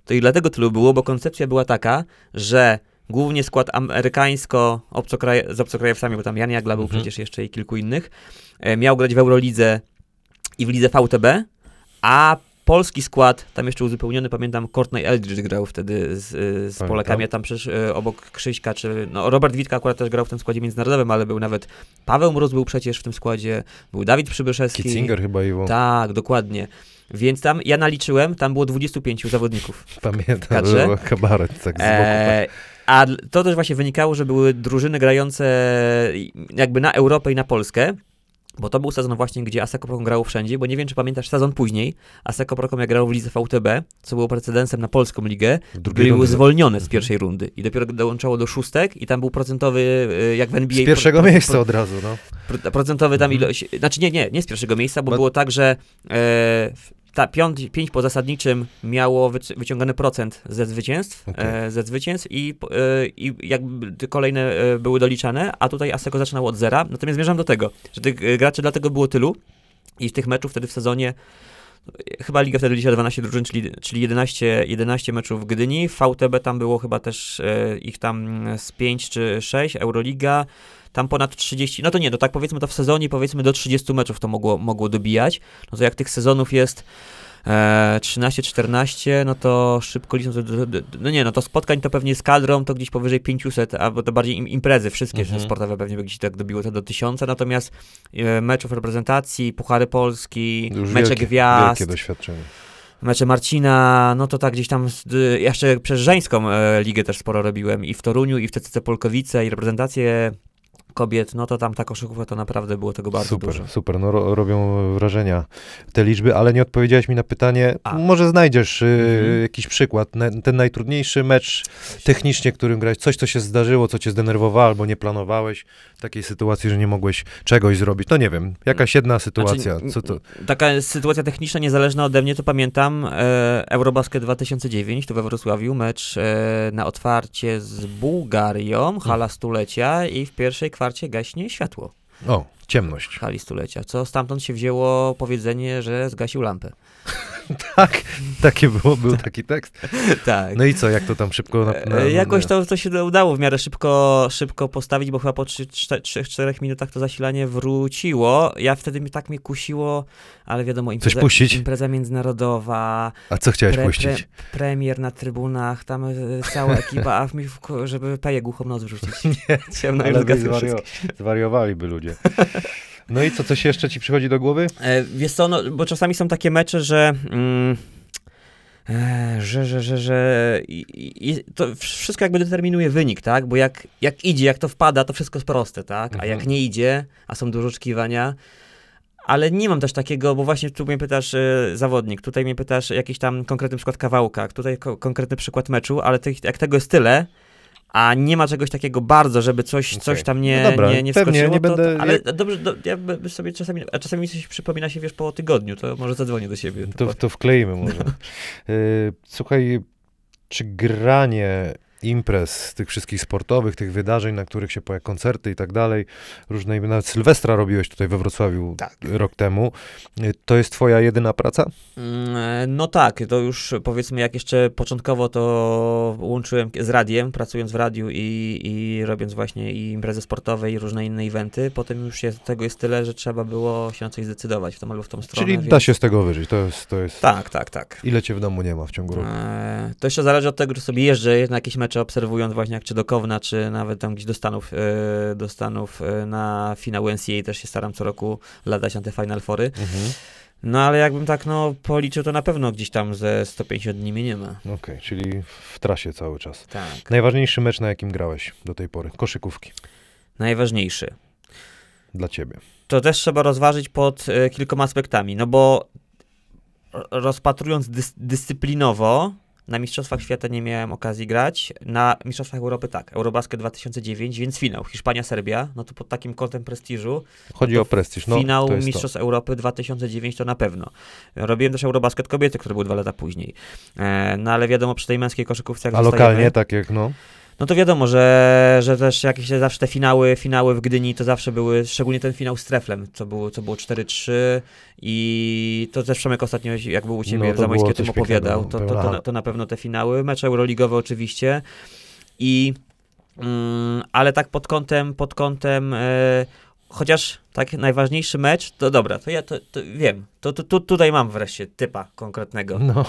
to i dlatego tylu było, bo koncepcja była taka, że głównie skład amerykańsko obcokraj z obcokrajowcami, bo tam Jan Jagla był Mhm. przecież jeszcze i kilku innych, e, miał grać w Eurolidze i w lidze VTB, a polski skład, tam jeszcze uzupełniony, pamiętam, Courtney Eldridge grał wtedy z, z Pamiętam. Polakami, a tam przecież e, obok Krzyśka, czy no, Robert Witka akurat też grał w tym składzie międzynarodowym, ale był nawet Paweł Mróz był przecież w tym składzie, był Dawid Przybyszewski. Kitzinger chyba i Tak, dokładnie. Więc tam, ja naliczyłem, tam było 25 zawodników. Pamiętam, że kabaret tak z boku. E, a to też właśnie wynikało, że były drużyny grające jakby na Europę i na Polskę. Bo to był sezon właśnie, gdzie Aseko Prokom grało wszędzie, bo nie wiem, czy pamiętasz sezon później. Aseko Prokom jak grał w lidze VTB, co było precedensem na polską ligę, drugiej były rundzie. zwolnione z Mhm. pierwszej rundy i dopiero dołączało do szóstek i tam był procentowy, y, jak w NBA. Z pierwszego pro- pro- miejsca od razu, no. pro- procentowy tam Mhm. ilość, znaczy nie, nie, nie z pierwszego miejsca, bo Bo- było tak, że e, ta piąt, pięć po zasadniczym miało wyci- wyciągany procent ze zwycięstw, Okej. e, ze zwycięstw i, e, i jakby kolejne e, były doliczane, a tutaj Aseko zaczynało od zera, natomiast zmierzam do tego, że tych e, graczy dlatego było tylu i tych meczów wtedy w sezonie Chyba liga wtedy liczyła 12 drużyn, czyli, czyli 11, 11 meczów w Gdyni. VTB tam było chyba też e, ich tam z 5 czy 6, Euroliga tam ponad 30, no to nie, no tak powiedzmy to w sezonie, powiedzmy do 30 meczów to mogło, mogło dobijać. No to jak tych sezonów jest E, 13-14, no to szybko licząc, no nie, no to spotkań to pewnie z kadrą to gdzieś powyżej 500, albo to bardziej im, imprezy wszystkie Mhm. sportowe pewnie by gdzieś tak dobiło to do 1000, natomiast e, meczów reprezentacji, Puchary Polski, Już mecze wielkie, gwiazd, Wielkie doświadczenie. mecze Marcina, no to tak gdzieś tam, jeszcze przez żeńską e, ligę też sporo robiłem i w Toruniu, i w TCC Polkowice, i reprezentację kobiet, no to tam ta koszykówka to naprawdę było tego bardzo super, dużo. super. No, ro, robią wrażenia te liczby, ale nie odpowiedziałeś mi na pytanie. A. Może znajdziesz y, Mhm. jakiś przykład. Na, ten najtrudniejszy mecz technicznie, którym grałeś, coś, co się zdarzyło, co cię zdenerwowało, albo nie planowałeś takiej sytuacji, że nie mogłeś czegoś zrobić. No nie wiem, jakaś jedna sytuacja. Znaczy, Co to? Taka sytuacja techniczna niezależna ode mnie, to pamiętam e, Eurobasket 2009, tu we Wrocławiu, mecz e, na otwarcie z Bułgarią, hala stulecia i w pierwszej kwarcie gaśnie światło O, ciemność. w hali stulecia, co stamtąd się wzięło powiedzenie, że zgasił lampę. Tak, takie było, był taki tekst. tak. No i co, jak to tam szybko... Na, na, E, Jakoś to, to się udało w miarę szybko, szybko postawić, bo chyba po 3-4 minutach to zasilanie wróciło. Ja wtedy mi tak mnie kusiło, ale wiadomo, impreza, puścić? impreza międzynarodowa, A co chciałeś pre- puścić? premier na trybunach, tam e, cała ekipa, a w mi, żeby peję głuchą noc wrzucić. Nie, Ciemno ale zwariowaliby ludzie. No i co, coś jeszcze ci przychodzi do głowy? E, wiesz co, no, bo czasami są takie mecze, że... Mm, e, że, że, że, że i, i, to wszystko jakby determinuje wynik, tak? Bo jak, jak idzie, jak to wpada, to wszystko jest proste, tak? A Mhm. jak nie idzie, a są dużo oczekiwania, ale nie mam też takiego, bo właśnie tu mnie pytasz e, zawodnik, tutaj mnie pytasz jakiś tam konkretny przykład kawałka, tutaj ko- konkretny przykład meczu, ale tych, jak tego jest tyle, a nie ma czegoś takiego bardzo, żeby coś, Okej. coś tam nie, No dobra, nie, nie pewnie, wskoczyło, nie to, będę- to, ale dobrze, do, ja sobie czasami, a czasami mi coś przypomina się, wiesz, po tygodniu, to może zadzwonię do siebie. To, to wkleimy może. Y, Słuchaj, czy granie imprez, tych wszystkich sportowych, tych wydarzeń, na których się pojawiają koncerty i tak dalej, różne, nawet Sylwestra robiłeś tutaj we Wrocławiu Tak. rok temu, to jest twoja jedyna praca? Mm, No tak, to już powiedzmy jak jeszcze początkowo to łączyłem z radiem, pracując w radiu i, i robiąc właśnie i imprezy sportowe i różne inne eventy, potem już jest, tego jest tyle, że trzeba było się na coś zdecydować w tą albo w tą stronę. Czyli więc... da się z tego wyżyć, to jest, to jest... Tak, tak, tak. Ile cię w domu nie ma w ciągu roku? E, To jeszcze zależy od tego, że sobie jeżdżę na jakieś mecze obserwując właśnie jak czy do Kowna, czy nawet tam gdzieś do Stanów, e, do Stanów e, na finał NCAA też się staram co roku latać na te Final Fory. Mhm. No ale jakbym tak no policzył, to na pewno gdzieś tam ze 150 dni mnie nie ma. Okej, czyli w trasie cały czas. Tak. Najważniejszy mecz, na jakim grałeś do tej pory? Koszykówki Najważniejszy. dla ciebie. To też trzeba rozważyć pod e, kilkoma aspektami, no bo rozpatrując dys dyscyplinowo, na Mistrzostwach Świata nie miałem okazji grać, na Mistrzostwach Europy tak, Eurobasket 2009, więc finał, Hiszpania-Serbia, no to pod takim kątem prestiżu, Chodzi to o prestiż. No, finał to. Mistrzostw Europy 2009 to na pewno. Robiłem też Eurobasket kobiety, który był dwa lata później. E, no ale wiadomo, przy tej męskiej koszykówce jak A lokalnie, tak jak no? No to wiadomo, że, że też jakieś zawsze te finały, finały w Gdyni to zawsze były, szczególnie ten finał z Treflem, co było, co było 4-3 i to też Przemek ostatnio, jak był u Ciebie No, w to Zamojskie, o tym opowiadał, pięknego, to, to, to, na- to na pewno te finały, mecze euroligowe oczywiście i mm, ale tak pod kątem, pod kątem e, chociaż tak najważniejszy mecz, to dobra, to ja to, to wiem, to, to, to tutaj mam wreszcie typa konkretnego. No,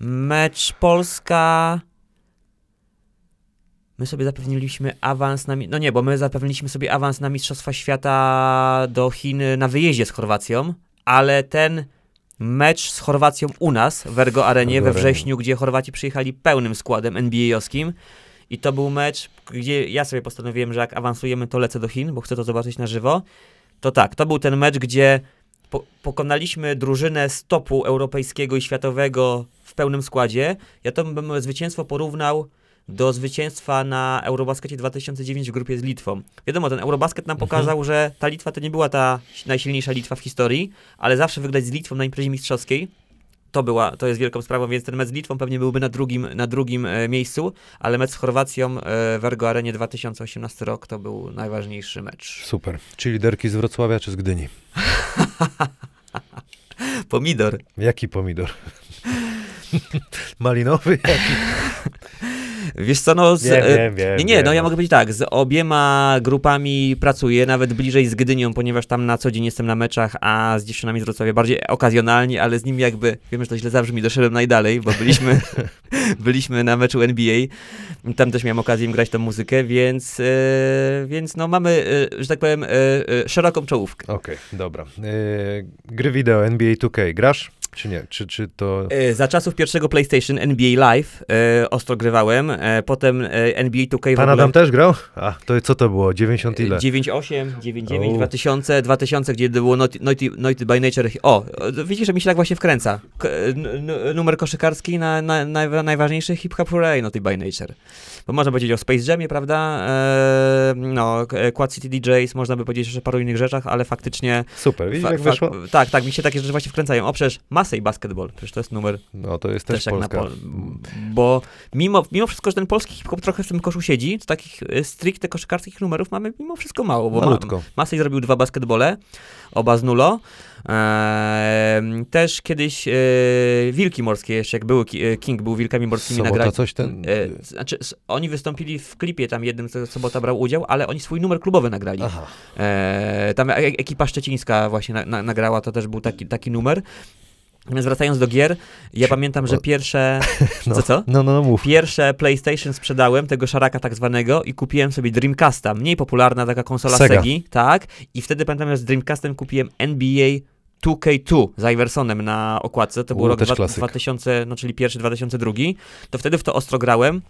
Mecz Polska. My sobie zapewniliśmy awans na. No nie, bo my zapewniliśmy sobie awans na Mistrzostwa Świata do Chin na wyjeździe z Chorwacją, ale ten mecz z Chorwacją u nas w Ergo Arenie we wrześniu, gdzie Chorwaci przyjechali pełnym składem NBA-owskim. I to był mecz, gdzie ja sobie postanowiłem, że jak awansujemy, to lecę do Chin, bo chcę to zobaczyć na żywo. To tak, to był ten mecz, gdzie po, pokonaliśmy drużynę z topu europejskiego i światowego w pełnym składzie. Ja to bym zwycięstwo porównał do zwycięstwa na Eurobaskecie 2009 w grupie z Litwą. Wiadomo, ten Eurobasket nam Mhm. pokazał, że ta Litwa to nie była ta najsilniejsza Litwa w historii, ale zawsze wygrać z Litwą na imprezie mistrzowskiej to, była, to jest wielką sprawą, więc ten mecz z Litwą pewnie byłby na drugim, na drugim e, miejscu, ale mecz z Chorwacją e, w Ergo Arenie 2018 rok to był najważniejszy mecz. super. Czy liderki z Wrocławia, czy z Gdyni? Pomidor. Jaki pomidor? Malinowy? Jaki? Wiesz co, no... Z, Wiem, e, wiem, wiem. nie, nie, wiem. no ja mogę powiedzieć tak, z obiema grupami pracuję, nawet bliżej z Gdynią, ponieważ tam na co dzień jestem na meczach, a z dziewczynami z Wrocławia bardziej okazjonalnie, ale z nimi jakby, wiem, że to źle zabrzmi, doszedłem najdalej, bo byliśmy, byliśmy na meczu NBA, tam też miałem okazję im grać tą muzykę, więc, e, więc no mamy, e, że tak powiem, e, szeroką czołówkę. Okej, dobra. E, gry wideo NBA 2K, grasz? Czy nie? Czy, czy to... E, Za czasów pierwszego PlayStation NBA Live e, ostro grywałem, e, potem e, NBA 2K w Pan ogóle... Adam też grał? A, to co to było? 90 ile? 98, 99, O. 2000, 2000, gdzie było Naughty, Naughty, Naughty by Nature. O, widzisz, że mi się tak właśnie wkręca. K- numer koszykarski na, na, na, najważniejszy Hip Hop Hooray Naughty by Nature. Bo można powiedzieć o Space Jamie, prawda? E, no, Quad City DJs, można by powiedzieć jeszcze o paru innych rzeczach, ale faktycznie... Super, widzisz fa- jak wyszło? tak, tak, mi się takie rzeczy właśnie wkręcają. O, przecież Masej Basketball, przecież to jest numer No to jest też, też Polska. pol... Bo mimo, mimo wszystko, że ten polski hip-hop trochę w tym koszu siedzi, to takich e, stricte koszykarskich numerów mamy mimo wszystko mało, bo ma, Malutko. Masej zrobił dwa basketbole, oba z nulo. Eee, też kiedyś e, Wilki Morskie, jeszcze jak były, e, King był Wilkami Morskimi nagrali. coś ten... E, znaczy, oni wystąpili w klipie tam jednym, co Sobota brał udział, ale oni swój numer klubowy nagrali. Aha. E, tam e- ekipa szczecińska właśnie na, na, nagrała, to też był taki, taki numer. Natomiast wracając do gier, ja pamiętam, że pierwsze... No. Co, co? No, no, no mów. Pierwsze PlayStation sprzedałem, tego szaraka tak zwanego i kupiłem sobie Dreamcasta, mniej popularna taka konsola Sega. Segi, tak? I wtedy pamiętam, że z Dreamcastem kupiłem NBA 2K2 z Iversonem na okładce, to był U, rok dwa, klasyk. 2000, no czyli pierwszy 2002, to wtedy w to ostro grałem,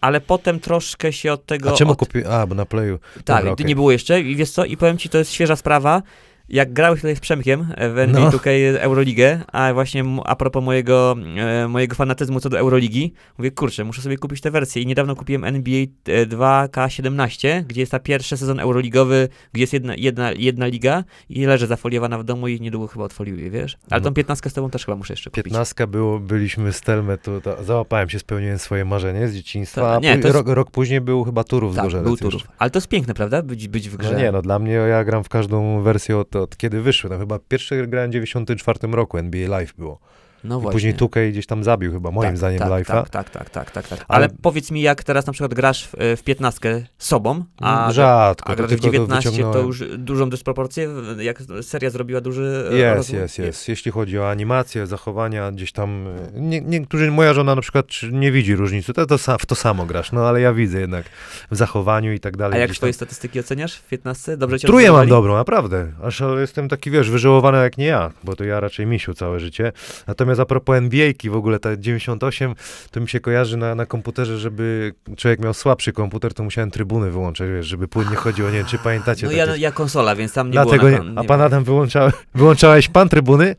ale potem troszkę się od tego... A czemu od... kupił? A, bo na Playu. Tak, Dobra, okej. nie było jeszcze i wiesz co, i powiem ci, to jest świeża sprawa. Jak grałeś tutaj z Przemkiem e, w NBA No. 2K Euroligę, a właśnie a propos mojego, e, mojego fanatyzmu co do Euroligi, mówię, kurczę, muszę sobie kupić tę wersję i niedawno kupiłem NBA e, 2K17, gdzie jest ta pierwszy sezon euroligowy, gdzie jest jedna, jedna, jedna liga i leży zafoliowana w domu i niedługo chyba odfoliuję, wiesz? Ale No. tą 15 z tobą też chyba muszę jeszcze kupić. 15 było, byliśmy z Telmę, to, to załapałem się, spełniłem swoje marzenie z dzieciństwa, a nie, to jest- rok, rok później był chyba Turów z Tak, Gorzelec był. Turów. Ale to jest piękne, prawda? Być, być w grze. No nie, no dla mnie ja gram w każdą wersję od, od kiedy wyszły. No chyba pierwszy grałem w 94 roku, NBA Live było. No I właśnie. później Tukej gdzieś tam zabił chyba, moim tak, zdaniem tak, Life'a. Tak, tak, tak, tak, tak, tak. Ale- Ale powiedz mi, jak teraz na przykład grasz w, w 15 sobą, a, Rzadko, a to grasz w tylko to 19 to wyciągnąłem. już dużą dysproporcję, jak seria zrobiła duży e, Jest, jest, jest. Jeśli chodzi o animację, zachowania, gdzieś tam. e, Nie, niektórzy, moja żona na przykład nie widzi różnicy, to, to w to samo grasz, no ale ja widzę jednak w zachowaniu i tak dalej. A jak twoje tam. statystyki oceniasz w 15? Dobrze cię Tróję mam dobrą, naprawdę. Aż ale jestem taki, wiesz, wyżyłowany jak nie ja, bo to ja raczej misiu całe życie. Natomiast a propos NBA-ki w ogóle, ta 98, to mi się kojarzy na, na komputerze, żeby człowiek miał słabszy komputer, to musiałem trybuny wyłączać, wiesz, żeby płynnie chodziło. Nie wiem, czy pamiętacie No ja, ja konsola, więc tam nie Dlatego było nie, na, a pan Adam wyłącza, wyłączałeś pan trybuny?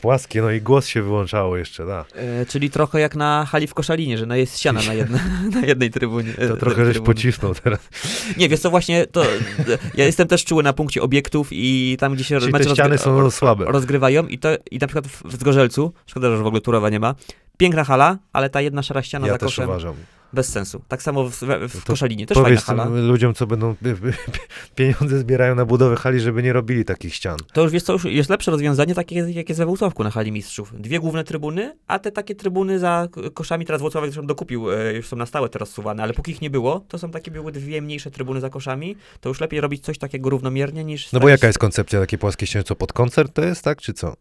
Płaskie, no i głos się wyłączało jeszcze, da. E, czyli trochę jak na hali w Koszalinie, że no jest ściana na, jedna, na jednej trybunie. e, To trochę żeś pocisnął teraz. Nie, wiesz co, właśnie to, e, ja jestem też czuły na punkcie obiektów i tam, gdzie się Czyli mecze ściany są słabe. rozgrywają i to, i na przykład w, Zgorzelcu, szkoda, że w ogóle Turowa nie ma, piękna hala, ale ta jedna szara ściana Ja za też koszem, uważam. Bez sensu. Tak samo w, w, w To Koszalinie, też fajna Powiedz hala. tym ludziom, co będą pieniądze zbierają na budowę hali, żeby nie robili takich ścian. To już wiesz co, już jest lepsze rozwiązanie, takie jak jest we Włocławku na hali mistrzów. Dwie główne trybuny, a te takie trybuny za koszami, teraz Włocławek zresztą dokupił, e, już są na stałe teraz suwane, ale póki ich nie było, to są takie były dwie mniejsze trybuny za koszami, to już lepiej robić coś takiego równomiernie niż... No bo jaka jest koncepcja takiej płaskiej ściany? Co, pod koncert to jest, tak, czy co?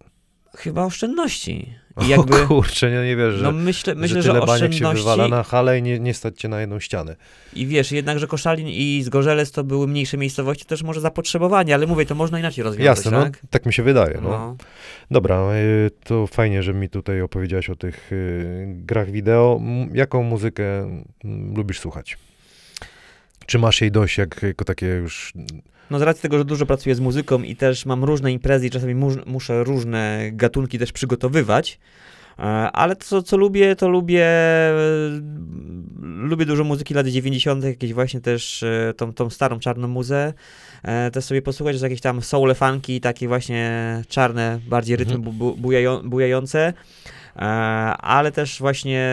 Chyba oszczędności. I O jakby... kurczę, nie, nie wiesz, że, No myślę, myślę że że, tyle się oszczędności wywala na halę i nie, nie stać cię na jedną ścianę. i wiesz, jednak, że Koszalin i Zgorzelec to były mniejsze miejscowości, też może zapotrzebowanie, ale mówię, to można inaczej rozwiązać, Jasne, no, tak? tak mi się wydaje. No. No. Dobra, y, to fajnie, że mi tutaj opowiedziałeś o tych y, grach wideo. Jaką muzykę lubisz słuchać? Czy masz jej dość, jak, jako takie już... No z racji tego, że dużo pracuję z muzyką i też mam różne imprezy i czasami mu, muszę różne gatunki też przygotowywać, e, ale to, co lubię, to lubię lubię dużo muzyki lat 90., jakieś właśnie też e, tą, tą starą czarną muzę, e, też sobie posłuchać, że jakieś tam soul funki, takie właśnie czarne, bardziej rytmy Mhm. bu, bu, bujają, bujające. E, ale też właśnie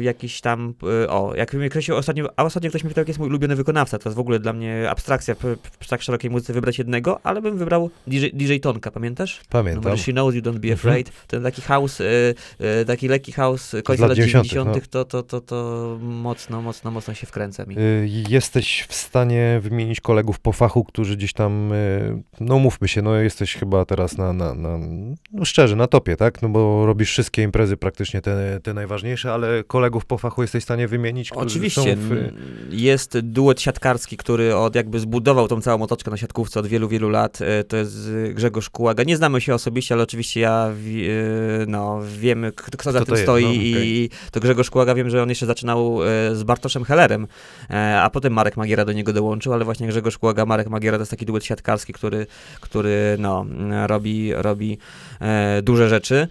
jakiś tam, e, o, jak mnie ktoś ostatnio, a ostatnio ktoś mi pytał, jaki jest mój ulubiony wykonawca, to jest w ogóle dla mnie abstrakcja przy tak szerokiej muzyce wybrać jednego, ale bym wybrał DJ, DJ Tonka, pamiętasz? Pamiętam. Numer She Knows You Don't Be Mhm. Afraid, ten taki house, e, taki lekki house końca lat lat 90., 90., to, to, to, to mocno, mocno, mocno się wkręca mi. Y, Jesteś w stanie wymienić kolegów po fachu, którzy gdzieś tam, y, no mówmy się, no jesteś chyba teraz na, na, na no szczerze, na topie, tak? No bo robisz wszystkie imprezy praktycznie te, te najważniejsze, ale kolegów po fachu jesteś w stanie wymienić, Oczywiście. w, Jest duet siatkarski, który od jakby zbudował tą całą otoczkę na siatkówce od wielu, wielu lat. E, To jest Grzegorz Kułaga. Nie znamy się osobiście, ale oczywiście ja e, no, wiemy, k- kto za Kto tym jest, stoi no, i okej. to Grzegorz Kułaga wiem, że on jeszcze zaczynał e, z Bartoszem Hellerem, a potem Marek Magiera do niego dołączył, ale właśnie Grzegorz Kułaga, Marek Magiera to jest taki duet siatkarski, który, który no, robi, robi duże rzeczy.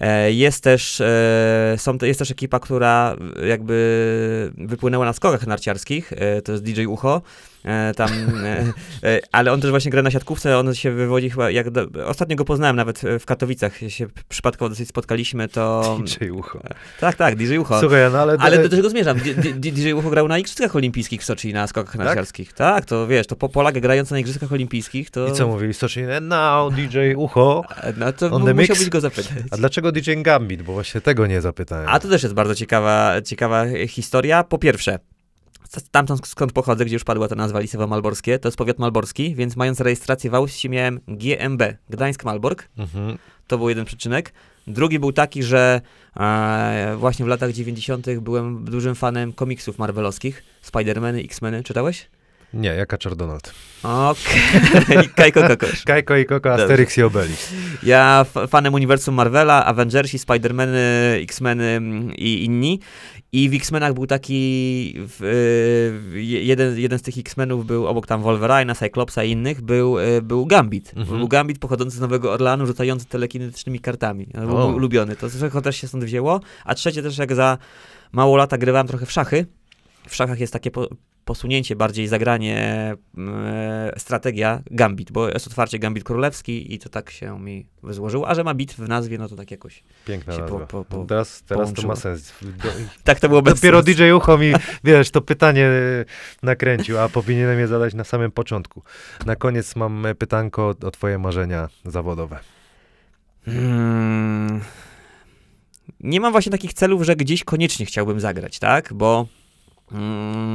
E, Jest też, e, są, jest też ekipa, która jakby wypłynęła na skokach narciarskich, e, to jest DJ Ucho, tam, e, e, ale on też właśnie gra na siatkówce, on się wywodzi chyba, jak do, ostatnio go poznałem nawet e, w Katowicach, się przypadkowo dosyć spotkaliśmy, to... DJ Ucho. Tak, tak, DJ Ucho. Słuchaj, no ale... Ale do czego zmierzam? DJ Ucho grał na Igrzyskach Olimpijskich w Soczi na skokach narciarskich. Tak, to wiesz, to po Polak grający na Igrzyskach Olimpijskich, to... I co mówili? Stoczni, now DJ Ucho. No to On mu- the mix? musiałbyś go zapytać. A dlaczego DJ Gambit? Bo właśnie tego nie zapytałem. A to też jest bardzo ciekawa, ciekawa historia. Po pierwsze, s- tamtąd skąd pochodzę, gdzie już padła ta nazwa Lisewo Malborskie, to jest powiat malborski, więc mając rejestrację w Austrii miałem GMB, Gdańsk-Malbork, Mhm. to był jeden przyczynek. Drugi był taki, że e, właśnie w latach 90. byłem dużym fanem komiksów marvelowskich, Spider-Many, X-Meny, czytałeś? Nie, jak Kaczor Donald. Okej, Kajko Kokosz. Kajko i Koko, Dobrze. Asterix i Obelix. Ja fanem uniwersum Marvela, Avengersi, Spider-Many, X-Meny mm, i inni. I w X-Menach był taki, w, y, je- jeden, jeden z tych X-Menów był obok tam Wolverine'a, Cyclopsa i innych, był, y, był Gambit. Mhm. Był Gambit pochodzący z Nowego Orleanu, rzucający telekinetycznymi kartami. On był ulubiony, to trochę też się stąd wzięło. A trzecie też, jak za mało lata grywałem trochę w szachy. W szachach jest takie po, posunięcie, bardziej zagranie, e, strategia Gambit, bo jest otwarcie Gambit Królewski i to tak się mi złożyło. A że ma bit w nazwie, no to tak jakoś. Piękna Się po- po- po- teraz teraz to ma sens. Do, Tak to było bez Dopiero sensu. DJ Ucho mi, wiesz, to pytanie e, nakręcił, a powinienem je zadać na samym początku. Na koniec mam e, pytanko o twoje marzenia zawodowe. Hmm. Nie mam właśnie takich celów, że gdzieś koniecznie chciałbym zagrać, tak? Bo mm,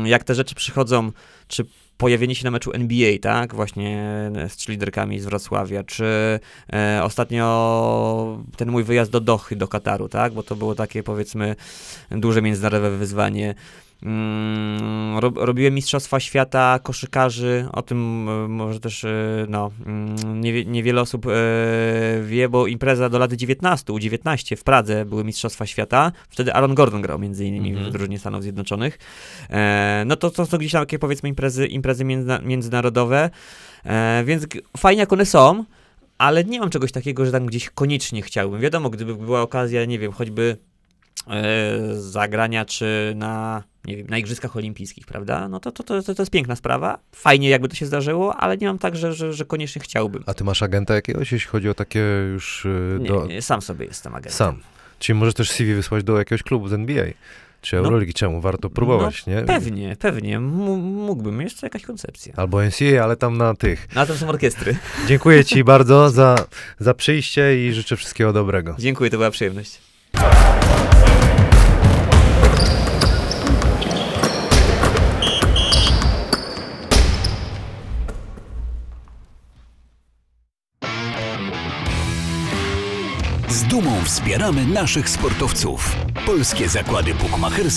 jak te rzeczy przychodzą, czy pojawienie się na meczu NBA, tak? Właśnie z cheerleaderkami z Wrocławia, czy e, ostatnio ten mój wyjazd do Dochy, do Kataru, tak? Bo to było takie, powiedzmy, duże międzynarodowe wyzwanie. Mm, rob, robiłem Mistrzostwa Świata koszykarzy, o tym e, może też e, no, mm, niewie, niewiele osób e, wie, bo impreza do lat 19, U19 w Pradze były Mistrzostwa Świata, wtedy Aaron Gordon grał między innymi Mhm. w drużynie Stanów Zjednoczonych. No to, to są gdzieś tam takie powiedzmy imprezy, imprezy międzyna, międzynarodowe, więc fajnie jak one są, ale nie mam czegoś takiego, że tam gdzieś koniecznie chciałbym. Wiadomo, gdyby była okazja, nie wiem, choćby zagrania czy na, nie wiem, na Igrzyskach Olimpijskich, prawda? No to, to, to, to, jest piękna sprawa. Fajnie, jakby to się zdarzyło, ale nie mam tak, że, że, że koniecznie chciałbym. A ty masz agenta jakiegoś, jeśli chodzi o takie już e, Nie, do... nie, sam sobie jestem agentem. Sam. Czyli możesz też CV wysłać do jakiegoś klubu z NBA. Czy No. Euroligi, czemu? Warto próbować, nie? Pewnie, pewnie. M- mógłbym. Jest to jakaś koncepcja. Albo NCAA, ale tam na tych. No, a to są orkiestry. Dziękuję ci bardzo za, za przyjście i życzę wszystkiego dobrego. Dziękuję, to była przyjemność. Dumą wspieramy naszych sportowców. Polskie zakłady bukmacherskie